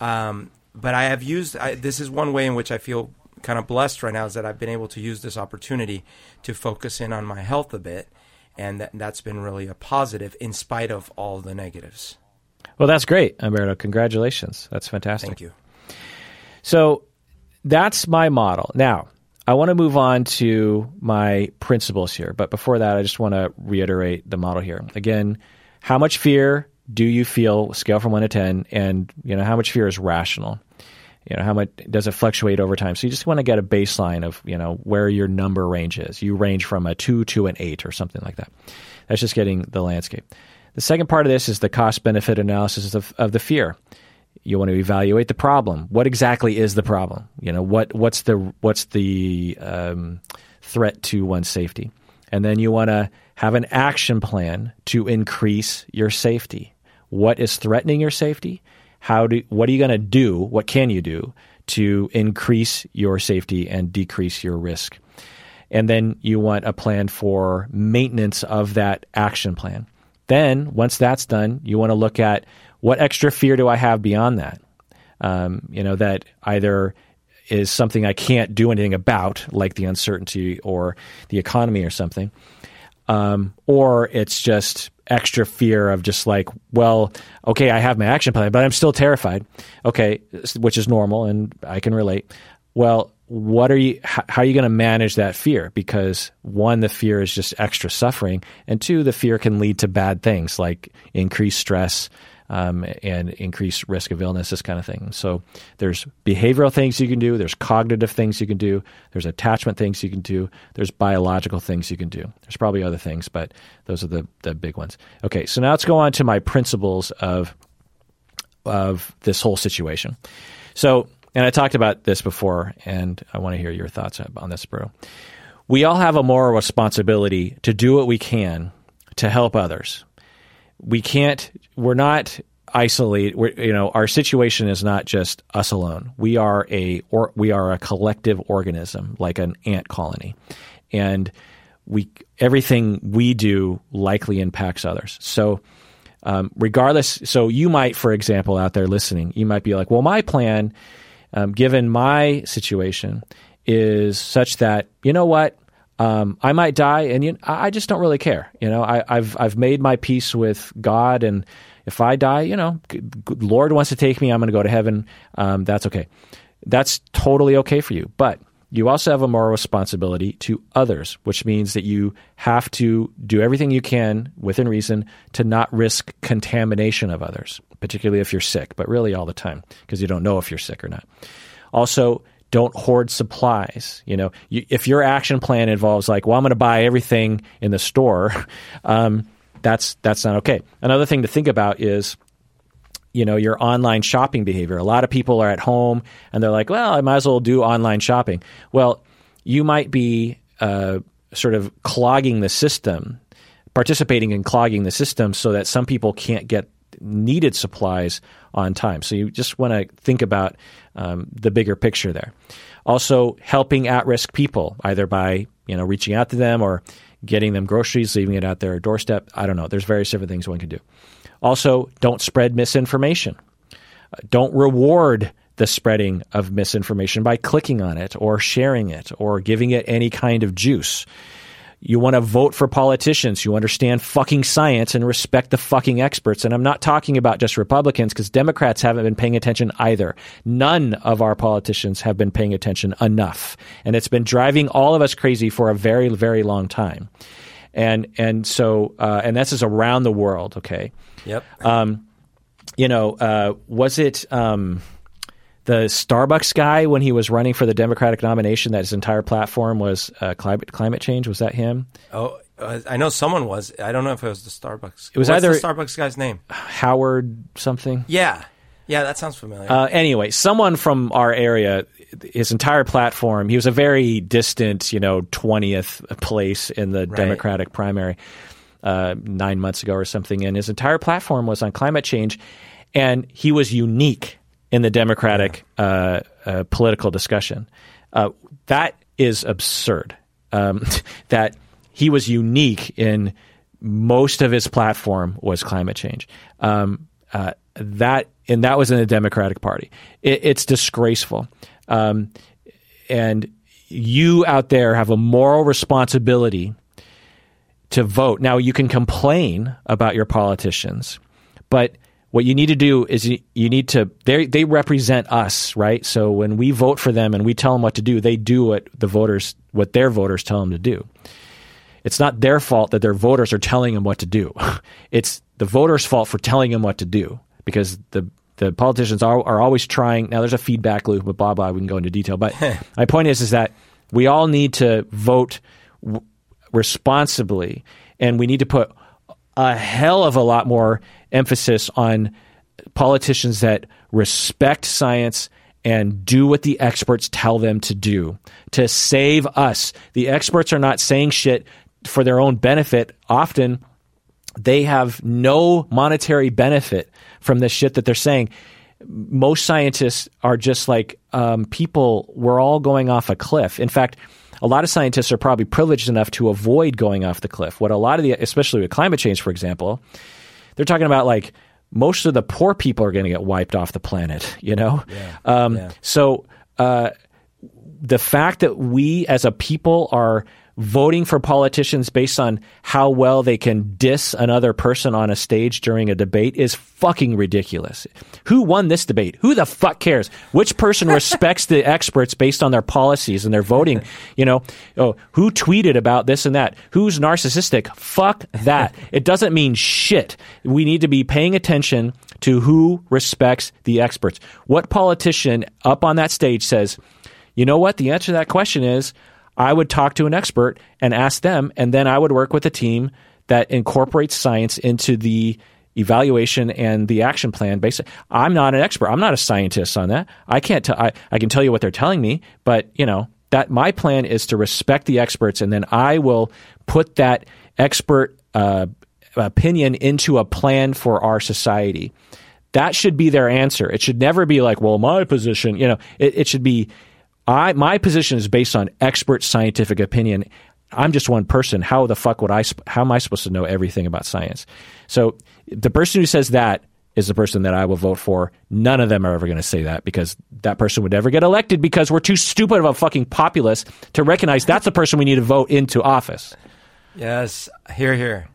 Um, but I have used I, this is one way in which I feel kind of blessed right now is that I've been able to use this opportunity to focus in on my health a bit, and that, that's been really a positive in spite of all the negatives. Well, that's great, Humberto. Congratulations. That's fantastic. Thank you. So that's my model. Now, I want to move on to my principles here, but before that, I just want to reiterate the model here. Again, how much fear do you feel scale from one to ten, and you know how much fear is rational? You know how much does it fluctuate over time? So you just want to get a baseline of you know where your number range is. You range from a two to an eight or something like that. That's just getting the landscape. The second part of this is the cost benefit analysis of, of the fear. You want to evaluate the problem. What exactly is the problem? You know what what's the what's the um, threat to one's safety, and then you want to have an action plan to increase your safety what is threatening your safety, how do what are you going to do, what can you do to increase your safety and decrease your risk. And then you want a plan for maintenance of that action plan. Then, once that's done, you want to look at what extra fear do I have beyond that? Um, you know, that either is something I can't do anything about, like the uncertainty or the economy or something, um, or it's just extra fear of just like, well, okay, I have my action plan, but I'm still terrified. Okay, which is normal and I can relate. Well, what are you how are you going to manage that fear because one the fear is just extra suffering and two the fear can lead to bad things like increased stress um, and increase risk of illness, this kind of thing. So there's behavioral things you can do, there's cognitive things you can do, there's attachment things you can do, there's biological things you can do. There's probably other things, but those are the, the big ones. Okay, so now let's go on to my principles of of this whole situation. So, and I talked about this before, and I want to hear your thoughts on this, bro. We all have a moral responsibility to do what we can to help others we can't we're not isolate we're, you know our situation is not just us alone. We are a or we are a collective organism like an ant colony. And we everything we do likely impacts others. So um, regardless so you might for example out there listening you might be like well my plan um, given my situation is such that you know what um, I might die, and you, I just don't really care. You know, I, have I've made my peace with God, and if I die, you know, Lord wants to take me, I'm going to go to heaven. Um, that's okay. That's totally okay for you. But you also have a moral responsibility to others, which means that you have to do everything you can within reason to not risk contamination of others, particularly if you're sick, but really all the time because you don't know if you're sick or not. Also, don't hoard supplies. You know, you, if your action plan involves like, well, I'm going to buy everything in the store, *laughs* um, that's that's not okay. Another thing to think about is you know your online shopping behavior. A lot of people are at home and they're like, "Well, I might as well do online shopping." Well, you might be uh, sort of clogging the system, participating in clogging the system, so that some people can't get needed supplies on time. So you just want to think about um, the bigger picture there. Also, helping at-risk people either by you know reaching out to them or getting them groceries, leaving it out there at their doorstep. I don't know. There's various different things one can do. Also, don't spread misinformation. Don't reward the spreading of misinformation by clicking on it or sharing it or giving it any kind of juice. You want to vote for politicians who understand fucking science and respect the fucking experts. And I'm not talking about just Republicans because Democrats haven't been paying attention either. None of our politicians have been paying attention enough. And it's been driving all of us crazy for a very, very long time. And, and so, uh, and this is around the world, okay? Yep. Um, you know, uh, was it um, the Starbucks guy when he was running for the Democratic nomination that his entire platform was uh, climate climate change? Was that him? Oh, uh, I know someone was. I don't know if it was the Starbucks. It was What's either- the Starbucks guy's name. Howard something. Yeah, yeah, that sounds familiar. Uh, anyway, someone from our area, his entire platform, he was a very distant, you know, 20th place in the Democratic primary uh, nine months ago or something. And his entire platform was on climate change. And he was unique in the Democratic uh, uh, political discussion. Uh, that is absurd. Um, *laughs* that he was unique in most of his platform was climate change. Um, uh, that and that was in the Democratic Party. It, it's disgraceful. Um, and you out there have a moral responsibility to vote. Now you can complain about your politicians, but what you need to do is you, you need to they they represent us, right? So when we vote for them and we tell them what to do, they do what the voters what their voters tell them to do. It's not their fault that their voters are telling them what to do. *laughs* It's the voters' fault for telling them what to do because the the politicians are, are always trying. Now there's a feedback loop, but blah blah. We can go into detail, but *laughs* my point is is that we all need to vote w- responsibly, and we need to put a hell of a lot more emphasis on politicians that respect science and do what the experts tell them to do to save us. The experts are not saying shit for their own benefit. Often they have no monetary benefit from this shit that they're saying. Most scientists are just like um, people, we're all going off a cliff. In fact, a lot of scientists are probably privileged enough to avoid going off the cliff. What a lot of the, especially with climate change, for example, they're talking about like most of the poor people are going to get wiped off the planet, you know? Yeah. Um, Yeah. So uh, the fact that we as a people are voting for politicians based on how well they can diss another person on a stage during a debate is fucking ridiculous. Who won this debate? Who the fuck cares? Which person *laughs* respects the experts based on their policies and their voting? You know, oh, who tweeted about this and that? Who's narcissistic? Fuck that. *laughs* it doesn't mean shit. We need to be paying attention to who respects the experts. What politician up on that stage says, you know what? The answer to that question is I would talk to an expert and ask them, and then I would work with a team that incorporates science into the evaluation and the action plan. Basically, I'm not an expert. I'm not a scientist on that. I can't. T- I, I can tell you what they're telling me, but you know that my plan is to respect the experts, and then I will put that expert uh, opinion into a plan for our society. That should be their answer. It should never be like, well, my position. You know, it, it should be. I my position is based on expert scientific opinion. I'm just one person. How the fuck would I? How am I supposed to know everything about science? So the person who says that is the person that I will vote for. None of them are ever going to say that because that person would never get elected because we're too stupid of a fucking populace to recognize that's the person we need to vote into office. yes, here, here.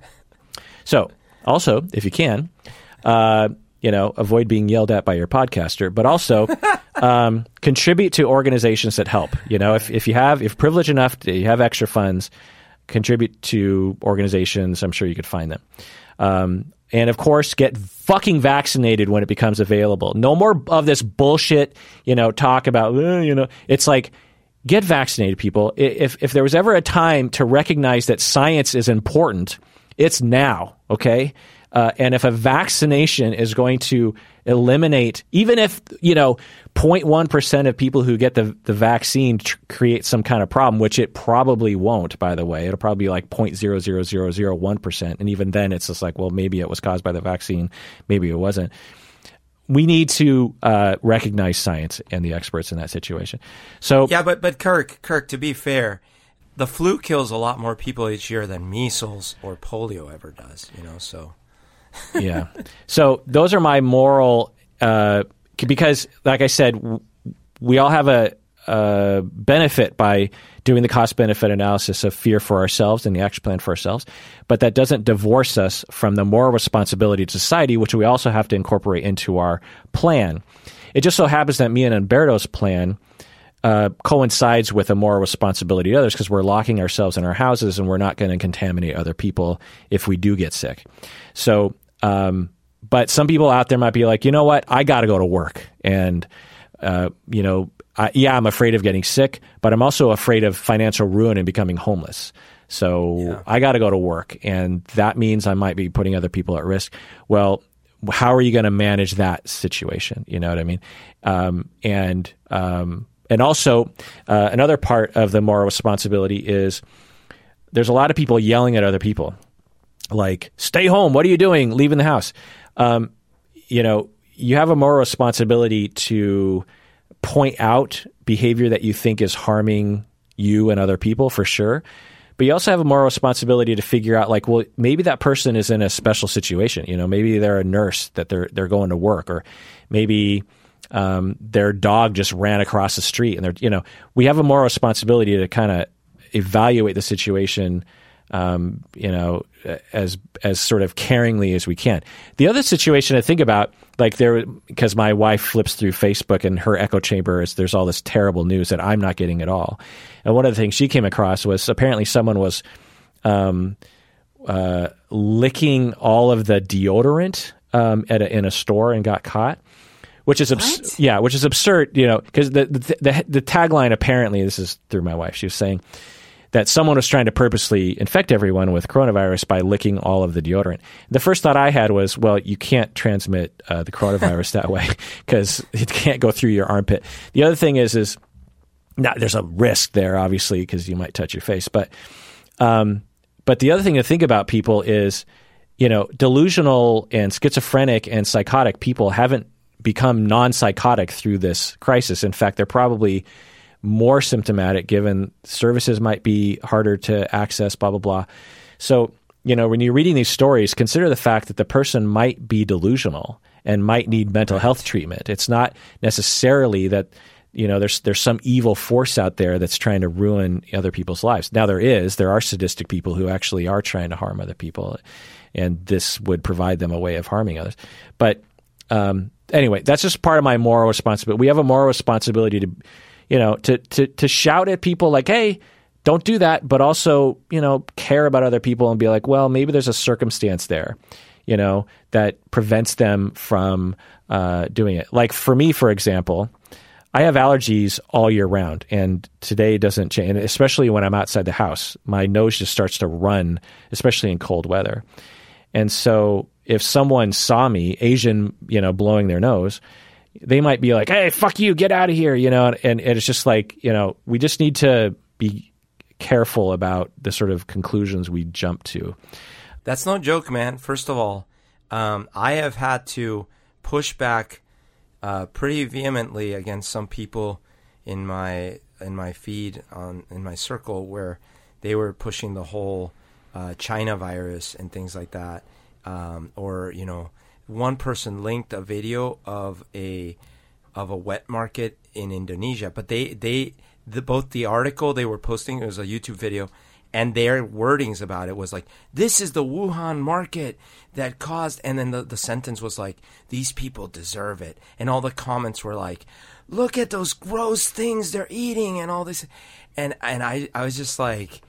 So, also, if you can, uh, you know, avoid being yelled at by your podcaster, but also *laughs* um, contribute to organizations that help. You know, if if you have if privileged enough, to, you have extra funds, contribute to organizations. I'm sure you could find them. Um, and of course, get fucking vaccinated when it becomes available. No more of this bullshit, you know, talk about, eh, you know, it's like, get vaccinated, people. If, if there was ever a time to recognize that science is important, it's now, okay? Uh, and if a vaccination is going to eliminate, even if, you know, 0.1% of people who get the, the vaccine tr- create some kind of problem, which it probably won't, by the way. It'll probably be like 0.00001%. And even then, it's just like, well, maybe it was caused by the vaccine, maybe it wasn't. We need to uh, recognize science and the experts in that situation. So yeah, but but Kirk, Kirk, to be fair, the flu kills a lot more people each year than measles or polio ever does. You know, so yeah. So those are my moral, uh, because like I said, we all have a, a benefit by doing the cost benefit analysis of fear for ourselves and the action plan for ourselves. But that doesn't divorce us from the moral responsibility to society, which we also have to incorporate into our plan. It just so happens that me and Humberto's plan uh, coincides with a moral responsibility to others because we're locking ourselves in our houses and we're not going to contaminate other people if we do get sick. So um, but some people out there might be like, you know what, I got to go to work, and uh, you know, I, yeah, I'm afraid of getting sick, but I'm also afraid of financial ruin and becoming homeless. So yeah. I got to go to work, and that means I might be putting other people at risk. Well, how are you going to manage that situation? You know what I mean? Um, and um, and also uh, another part of the moral responsibility is there's a lot of people yelling at other people like stay home what are you doing leaving the house um, you know you have a moral responsibility to point out behavior that you think is harming you and other people for sure. But you also have a moral responsibility to figure out like well maybe that person is in a special situation. You know maybe they're a nurse that they're they're going to work or maybe um, their dog just ran across the street and they're you know we have a moral responsibility to kind of evaluate the situation um, you know, as as sort of caringly as we can. The other situation I think about, like there, because my wife flips through Facebook and her echo chamber is there's all this terrible news that I'm not getting at all. And one of the things she came across was apparently someone was um, uh, licking all of the deodorant um, at a, in a store and got caught. Which is abs- yeah, which is absurd, you know, because the, the the the tagline apparently this is through my wife. She was saying, that someone was trying to purposely infect everyone with coronavirus by licking all of the deodorant. The first thought I had was, well, you can't transmit uh, the coronavirus *laughs* that way because it can't go through your armpit. The other thing is, is now there's a risk there, obviously, because you might touch your face. But, um, but the other thing to think about people is, you know, delusional and schizophrenic and psychotic people haven't become non-psychotic through this crisis. In fact, they're probably more symptomatic given services might be harder to access, blah, blah, blah. So, you know, when you're reading these stories, consider the fact that the person might be delusional and might need mental health treatment. It's not necessarily that you know there's there's some evil force out there that's trying to ruin other people's lives. Now there is there are sadistic people who actually are trying to harm other people, and this would provide them a way of harming others. But um, anyway, that's just part of my moral responsibility. We have a moral responsibility to you know, to, to, to shout at people like, hey, don't do that, but also, you know, care about other people and be like, well, maybe there's a circumstance there, you know, that prevents them from uh, doing it. Like for me, for example, I have allergies all year round, and today doesn't change. Especially when I'm outside the house, my nose just starts to run, especially in cold weather. And so, if someone saw me, Asian, you know, blowing their nose, they might be like, "Hey, fuck you, get out of here," you know, and, and it's just like you know, we just need to be careful about the sort of conclusions we jump to. That's no joke, man. First of all, um, I have had to push back uh, pretty vehemently against some people in my in my feed on in my circle where they were pushing the whole uh, China virus and things like that, um, or you know one person linked a video of a of a wet market in Indonesia, but they they the, both the article they were posting it was a YouTube video and their wordings about it was like, "This is the Wuhan market that caused," and then the the sentence was like, "These people deserve it," and all the comments were like, "Look at those gross things they're eating," and all this, and and I I was just like,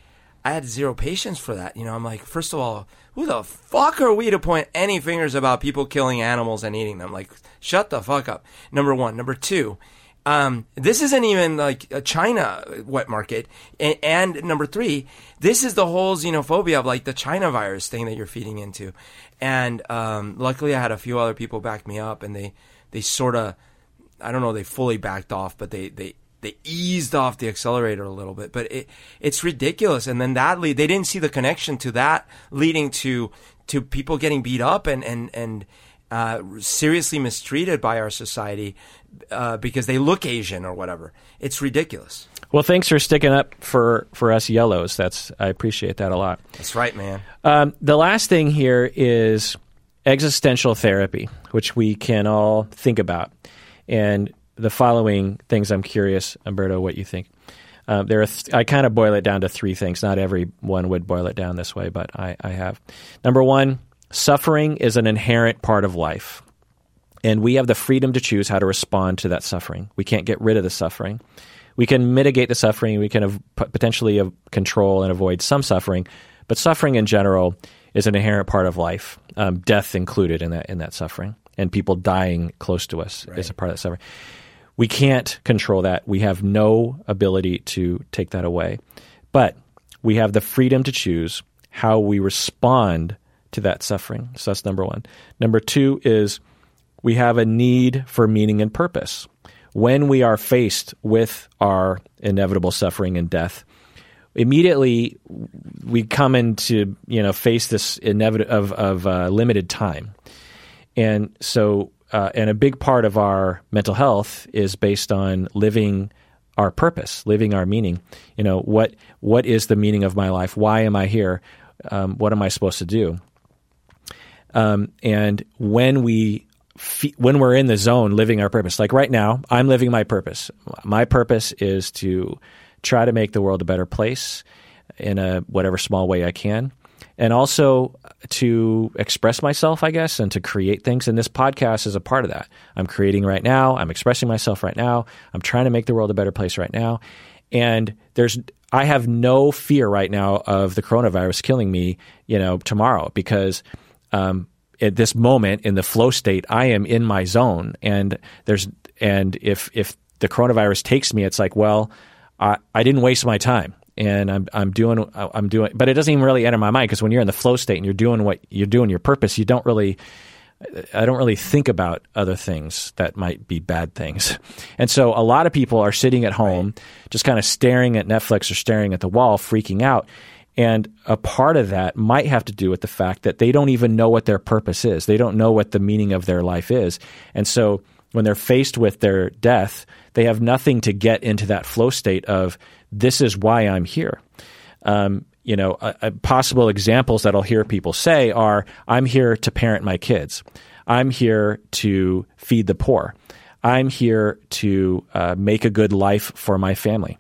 I had zero patience for that. You know, I'm like, first of all, who the fuck are we to point any fingers about people killing animals and eating them? Like, shut the fuck up. Number one. Number two um, this isn't even like a China wet market. And, and, number three, this is the whole xenophobia of like the China virus thing that you're feeding into. And um, luckily, I had a few other people back me up, and they they sort of, I don't know, they fully backed off, but they they they eased off the accelerator a little bit. But it it's ridiculous. And then that lead, they didn't see the connection to that leading to to people getting beat up and and and uh, seriously mistreated by our society uh, because they look Asian or whatever. It's ridiculous. Well, thanks for sticking up for, for us yellows. That's I appreciate that a lot. That's right, man. Um, the last thing here is existential therapy, which we can all think about. And the following things I'm curious, Humberto, what you think. Uh, there are th- I kind of boil it down to three things. Not everyone would boil it down this way, but I, I have. Number one, suffering is an inherent part of life. And we have the freedom to choose how to respond to that suffering. We can't get rid of the suffering. We can mitigate the suffering. We can potentially control and avoid some suffering, but suffering in general is an inherent part of life, um, death included in that in that suffering, and people dying close to us right. is a part of that suffering. We can't control that. We have no ability to take that away, but we have the freedom to choose how we respond to that suffering. So that's number one. Number two is we have a need for meaning and purpose. When we are faced with our inevitable suffering and death, immediately we come into you know face this inevitable of, of uh, limited time, and so uh, and a big part of our mental health is based on living our purpose, living our meaning. You know what what is the meaning of my life? Why am I here? Um, what am I supposed to do? Um, and when we when we're in the zone living our purpose. Like right now, I'm living my purpose. My purpose is to try to make the world a better place in a whatever small way I can. And also to express myself, I guess, and to create things. And this podcast is a part of that. I'm creating right now. I'm expressing myself right now. I'm trying to make the world a better place right now. And there's, I have no fear right now of the coronavirus killing me, you know, tomorrow because um, at this moment in the flow state, I am in my zone, and there's and if if the coronavirus takes me, it's like, well, I, I didn't waste my time, and I'm I'm doing I'm doing, but it doesn't even really enter my mind because when you're in the flow state and you're doing what you're doing your purpose, you don't really. I don't really think about other things that might be bad things. And so a lot of people are sitting at home right. just kind of staring at Netflix or staring at the wall, freaking out. And a part of that might have to do with the fact that they don't even know what their purpose is. They don't know what the meaning of their life is. And so when they're faced with their death, they have nothing to get into that flow state of, this is why I'm here. Um, you know, possible examples that I'll hear people say are, I'm here to parent my kids. I'm here to feed the poor. I'm here to uh, make a good life for my family.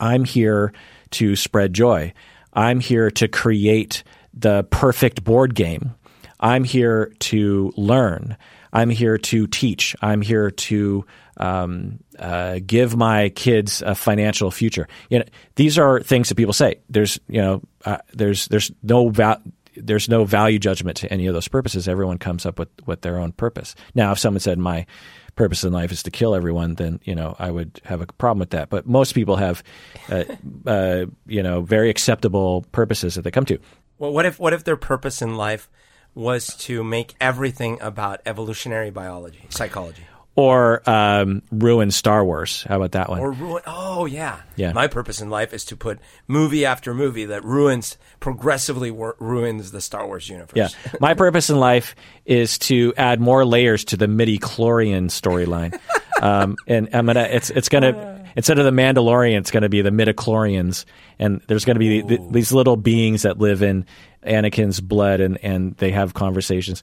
I'm here to spread joy. I'm here to create the perfect board game. I'm here to learn. I'm here to teach. I'm here to um, uh, give my kids a financial future. You know, these are things that people say. There's, you know, uh, there's there's no val- there's no value judgment to any of those purposes. Everyone comes up with with their own purpose. Now, if someone said my purpose in life is to kill everyone, then you know I would have a problem with that. But most people have, uh, *laughs* uh, you know, very acceptable purposes that they come to. Well, what if what if their purpose in life was to make everything about evolutionary biology, psychology? Or um, ruin Star Wars. How about that one? Or ruin. Oh yeah, yeah. My purpose in life is to put movie after movie that ruins progressively wor- ruins the Star Wars universe. Yeah, my *laughs* purpose in life is to add more layers to the midichlorian storyline. *laughs* um, and I'm gonna. It's it's gonna instead of the Mandalorian, it's gonna be the midichlorians, and there's gonna be the, these little beings that live in Anakin's blood, and and they have conversations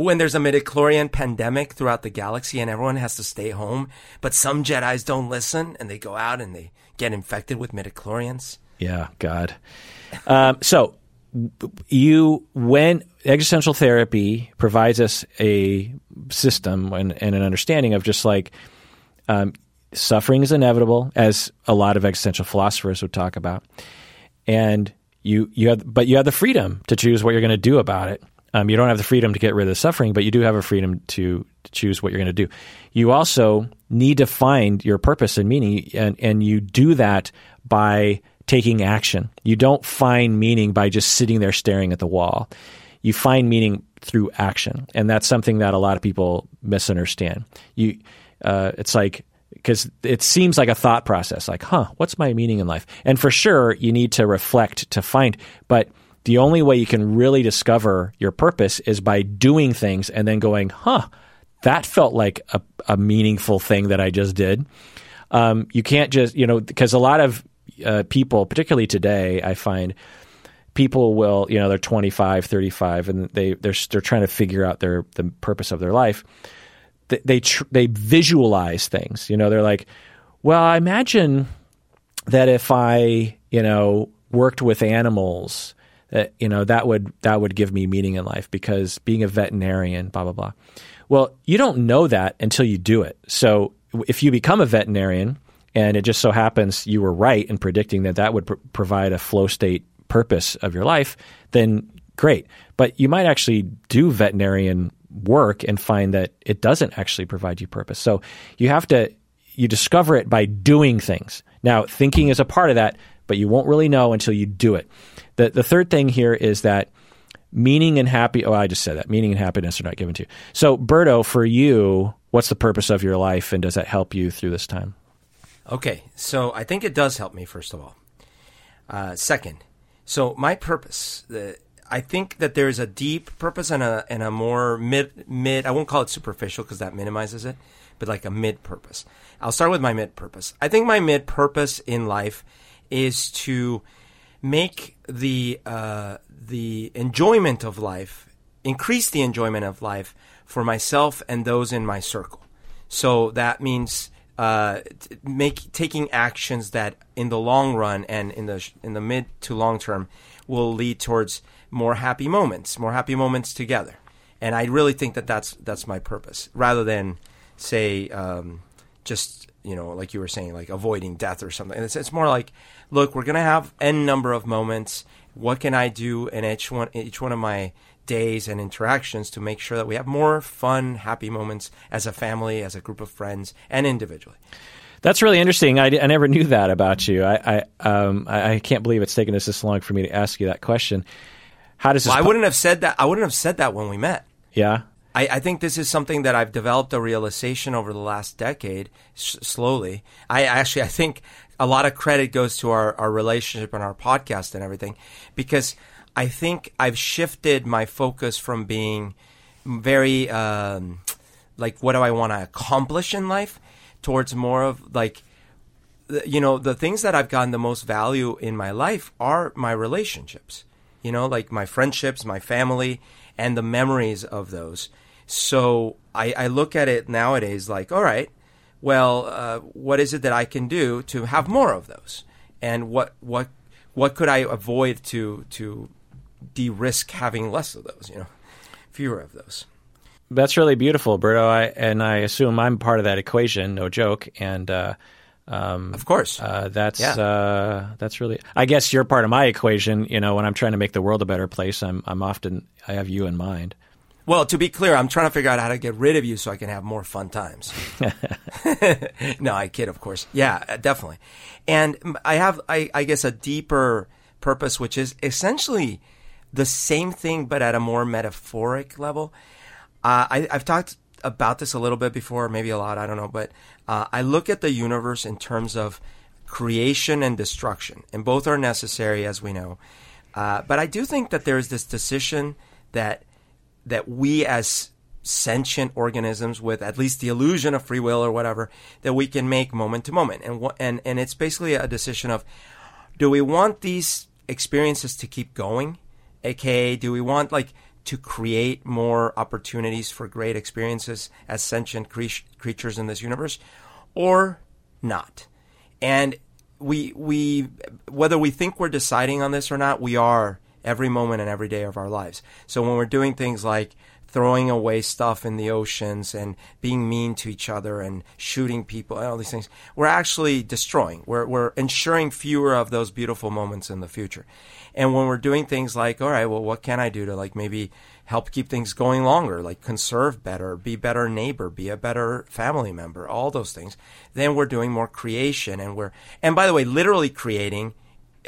when there's a midichlorian pandemic throughout the galaxy and everyone has to stay home, but some Jedi's don't listen and they go out and they get infected with midichlorians. Yeah, God. Um, so you when existential therapy provides us a system and, and an understanding of just like um, suffering is inevitable, as a lot of existential philosophers would talk about, and you you have but you have the freedom to choose what you're going to do about it. Um, you don't have the freedom to get rid of the suffering, but you do have a freedom to, to choose what you're going to do. You also need to find your purpose and meaning, and, and you do that by taking action. You don't find meaning by just sitting there staring at the wall. You find meaning through action, and that's something that a lot of people misunderstand. You, uh, it's like because it seems like a thought process, like, huh, what's my meaning in life? And for sure, you need to reflect to find, but the only way you can really discover your purpose is by doing things and then going, huh, that felt like a, a meaningful thing that I just did. Um, you can't just, you know, because a lot of uh, people, particularly today, I find people will, you know, they're 25, 35, and they, they're, they're trying to figure out their, the purpose of their life. They, they, tr- they visualize things, you know, they're like, well, I imagine that if I, you know, worked with animals, that you know that would that would give me meaning in life because being a veterinarian, blah blah blah. Well, you don't know that until you do it. So if you become a veterinarian and it just so happens you were right in predicting that that would pr- provide a flow state purpose of your life, then great. But you might actually do veterinarian work and find that it doesn't actually provide you purpose. So you have to you discover it by doing things. Now, thinking is a part of that, but you won't really know until you do it. The the third thing here is that meaning and happy oh I just said that. Meaning and happiness are not given to you. So, Berto, for you, what's the purpose of your life and does that help you through this time? Okay, so I think it does help me. First of all, uh, second, so my purpose, the, I think that there's a deep purpose and a and a more mid mid. I won't call it superficial because that minimizes it, but like a mid purpose. I'll start with my mid purpose. I think my mid purpose in life is to make the uh, the enjoyment of life increase the enjoyment of life for myself and those in my circle. So that means uh, make taking actions that in the long run and in the in the mid to long term will lead towards more happy moments, more happy moments together. And I really think that that's that's my purpose, rather than say um, just you know like you were saying like avoiding death or something. It's, it's more like, look, we're gonna have n number of moments. What can I do in each one each one of my days and interactions to make sure that we have more fun, happy moments as a family, as a group of friends, and individually. That's really interesting. I, I never knew that about you. I I, um, I, can't believe it's taken us this long for me to ask you that question. How does this? Well, I wouldn't have said that. I wouldn't have said that when we met. Yeah. I, I think this is something that I've developed a realization over the last decade, sh- slowly. I actually I think a lot of credit goes to our, our relationship and our podcast and everything, because I think I've shifted my focus from being very um, like what do I want to accomplish in life towards more of like you know the things that I've gotten the most value in my life are my relationships you know like my friendships my family and the memories of those. So I, I look at it nowadays like all right well uh, what is it that I can do to have more of those and what what what could I avoid to to de-risk having less of those, you know, fewer of those. That's really beautiful, Berto. I, and I assume I'm part of that equation, no joke. And uh, um, of course, uh, that's yeah. uh, that's really. I guess you're part of my equation. You know, when I'm trying to make the world a better place, I'm I'm often I have you in mind. Well, to be clear, I'm trying to figure out how to get rid of you so I can have more fun times. *laughs* no, I kid, of course. Yeah, uh, definitely. And I have, I, I guess, a deeper purpose, which is essentially the same thing, but at a more metaphoric level. Uh, I, have talked about this a little bit before, maybe a lot, I don't know, but uh, I look at the universe in terms of creation and destruction, and both are necessary, as we know. Uh, but I do think that there is this decision that that we as sentient organisms with at least the illusion of free will or whatever that we can make moment to moment, and and and it's basically a decision of do we want these experiences to keep going? Aka do we want like to create more opportunities for great experiences as sentient cre- creatures in this universe or not? And we we whether we think we're deciding on this or not, we are every moment and every day of our lives. So when we're doing things like throwing away stuff in the oceans and being mean to each other and shooting people and all these things, we're actually destroying. We're, we're ensuring fewer of those beautiful moments in the future. And when we're doing things like, all right, well, what can I do to like maybe help keep things going longer, like conserve better, be better neighbor, be a better family member, all those things, then we're doing more creation and we're, and by the way, literally creating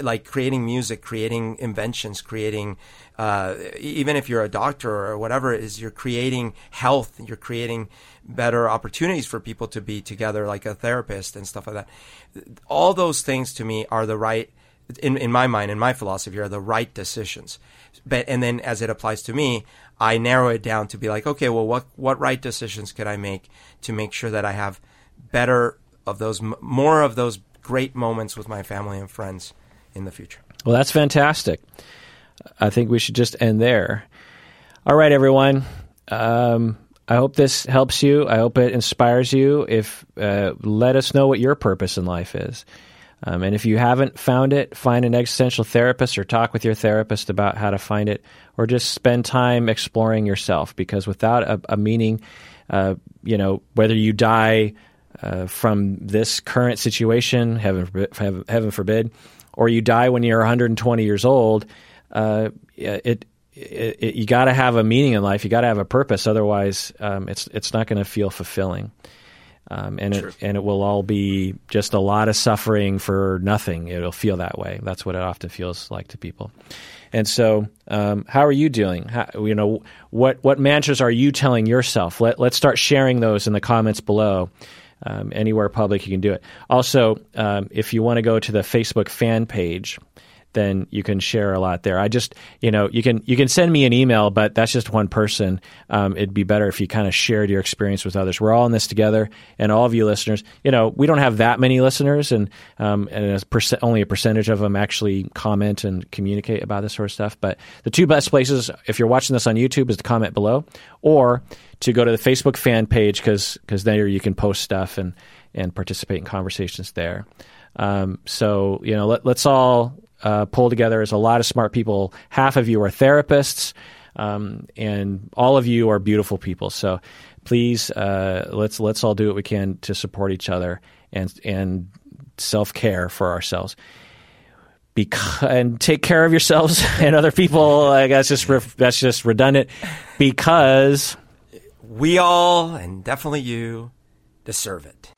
like creating music, creating inventions, creating uh, even if you're a doctor or whatever it is, you're creating health, you're creating better opportunities for people to be together, like a therapist and stuff like that. All those things to me are the right, in, in my mind, in my philosophy, are the right decisions. But and then as it applies to me, I narrow it down to be like, okay, well, what what right decisions could I make to make sure that I have better of those, more of those great moments with my family and friends in the future. Well, that's fantastic. I think we should just end there. All right, everyone. Um, I hope this helps you. I hope it inspires you. If uh, let us know what your purpose in life is. Um, and if you haven't found it, find an existential therapist or talk with your therapist about how to find it, or just spend time exploring yourself. Because without a, a meaning, uh, you know, whether you die uh, from this current situation, heaven forbid, heaven forbid, or you die when you're 120 years old, uh, it, it, it, you got to have a meaning in life. You got to have a purpose. Otherwise, um, it's it's not going to feel fulfilling. Um, and it and it will all be just a lot of suffering for nothing. It'll feel that way. That's what it often feels like to people. And so, um, how are you doing? How, you know, what what mantras are you telling yourself? Let let's start sharing those in the comments below. Um, anywhere public, you can do it. Also, um, if you want to go to the Facebook fan page, then you can share a lot there. I just, you know, you can you can send me an email, but that's just one person. Um, it'd be better if you kind of shared your experience with others. We're all in this together, and all of you listeners. You know, we don't have that many listeners, and um, and a percent, only a percentage of them actually comment and communicate about this sort of stuff. But the two best places, if you're watching this on YouTube, is to comment below, or to go to the Facebook fan page because because there you can post stuff and and participate in conversations there. Um, so you know, let, us all uh, pull together as a lot of smart people. Half of you are therapists, um, and all of you are beautiful people. So please uh, let's let's all do what we can to support each other and and self care for ourselves. Because, and take care of yourselves *laughs* and other people. Like that's just that's just redundant. Because we all, and definitely you, deserve it.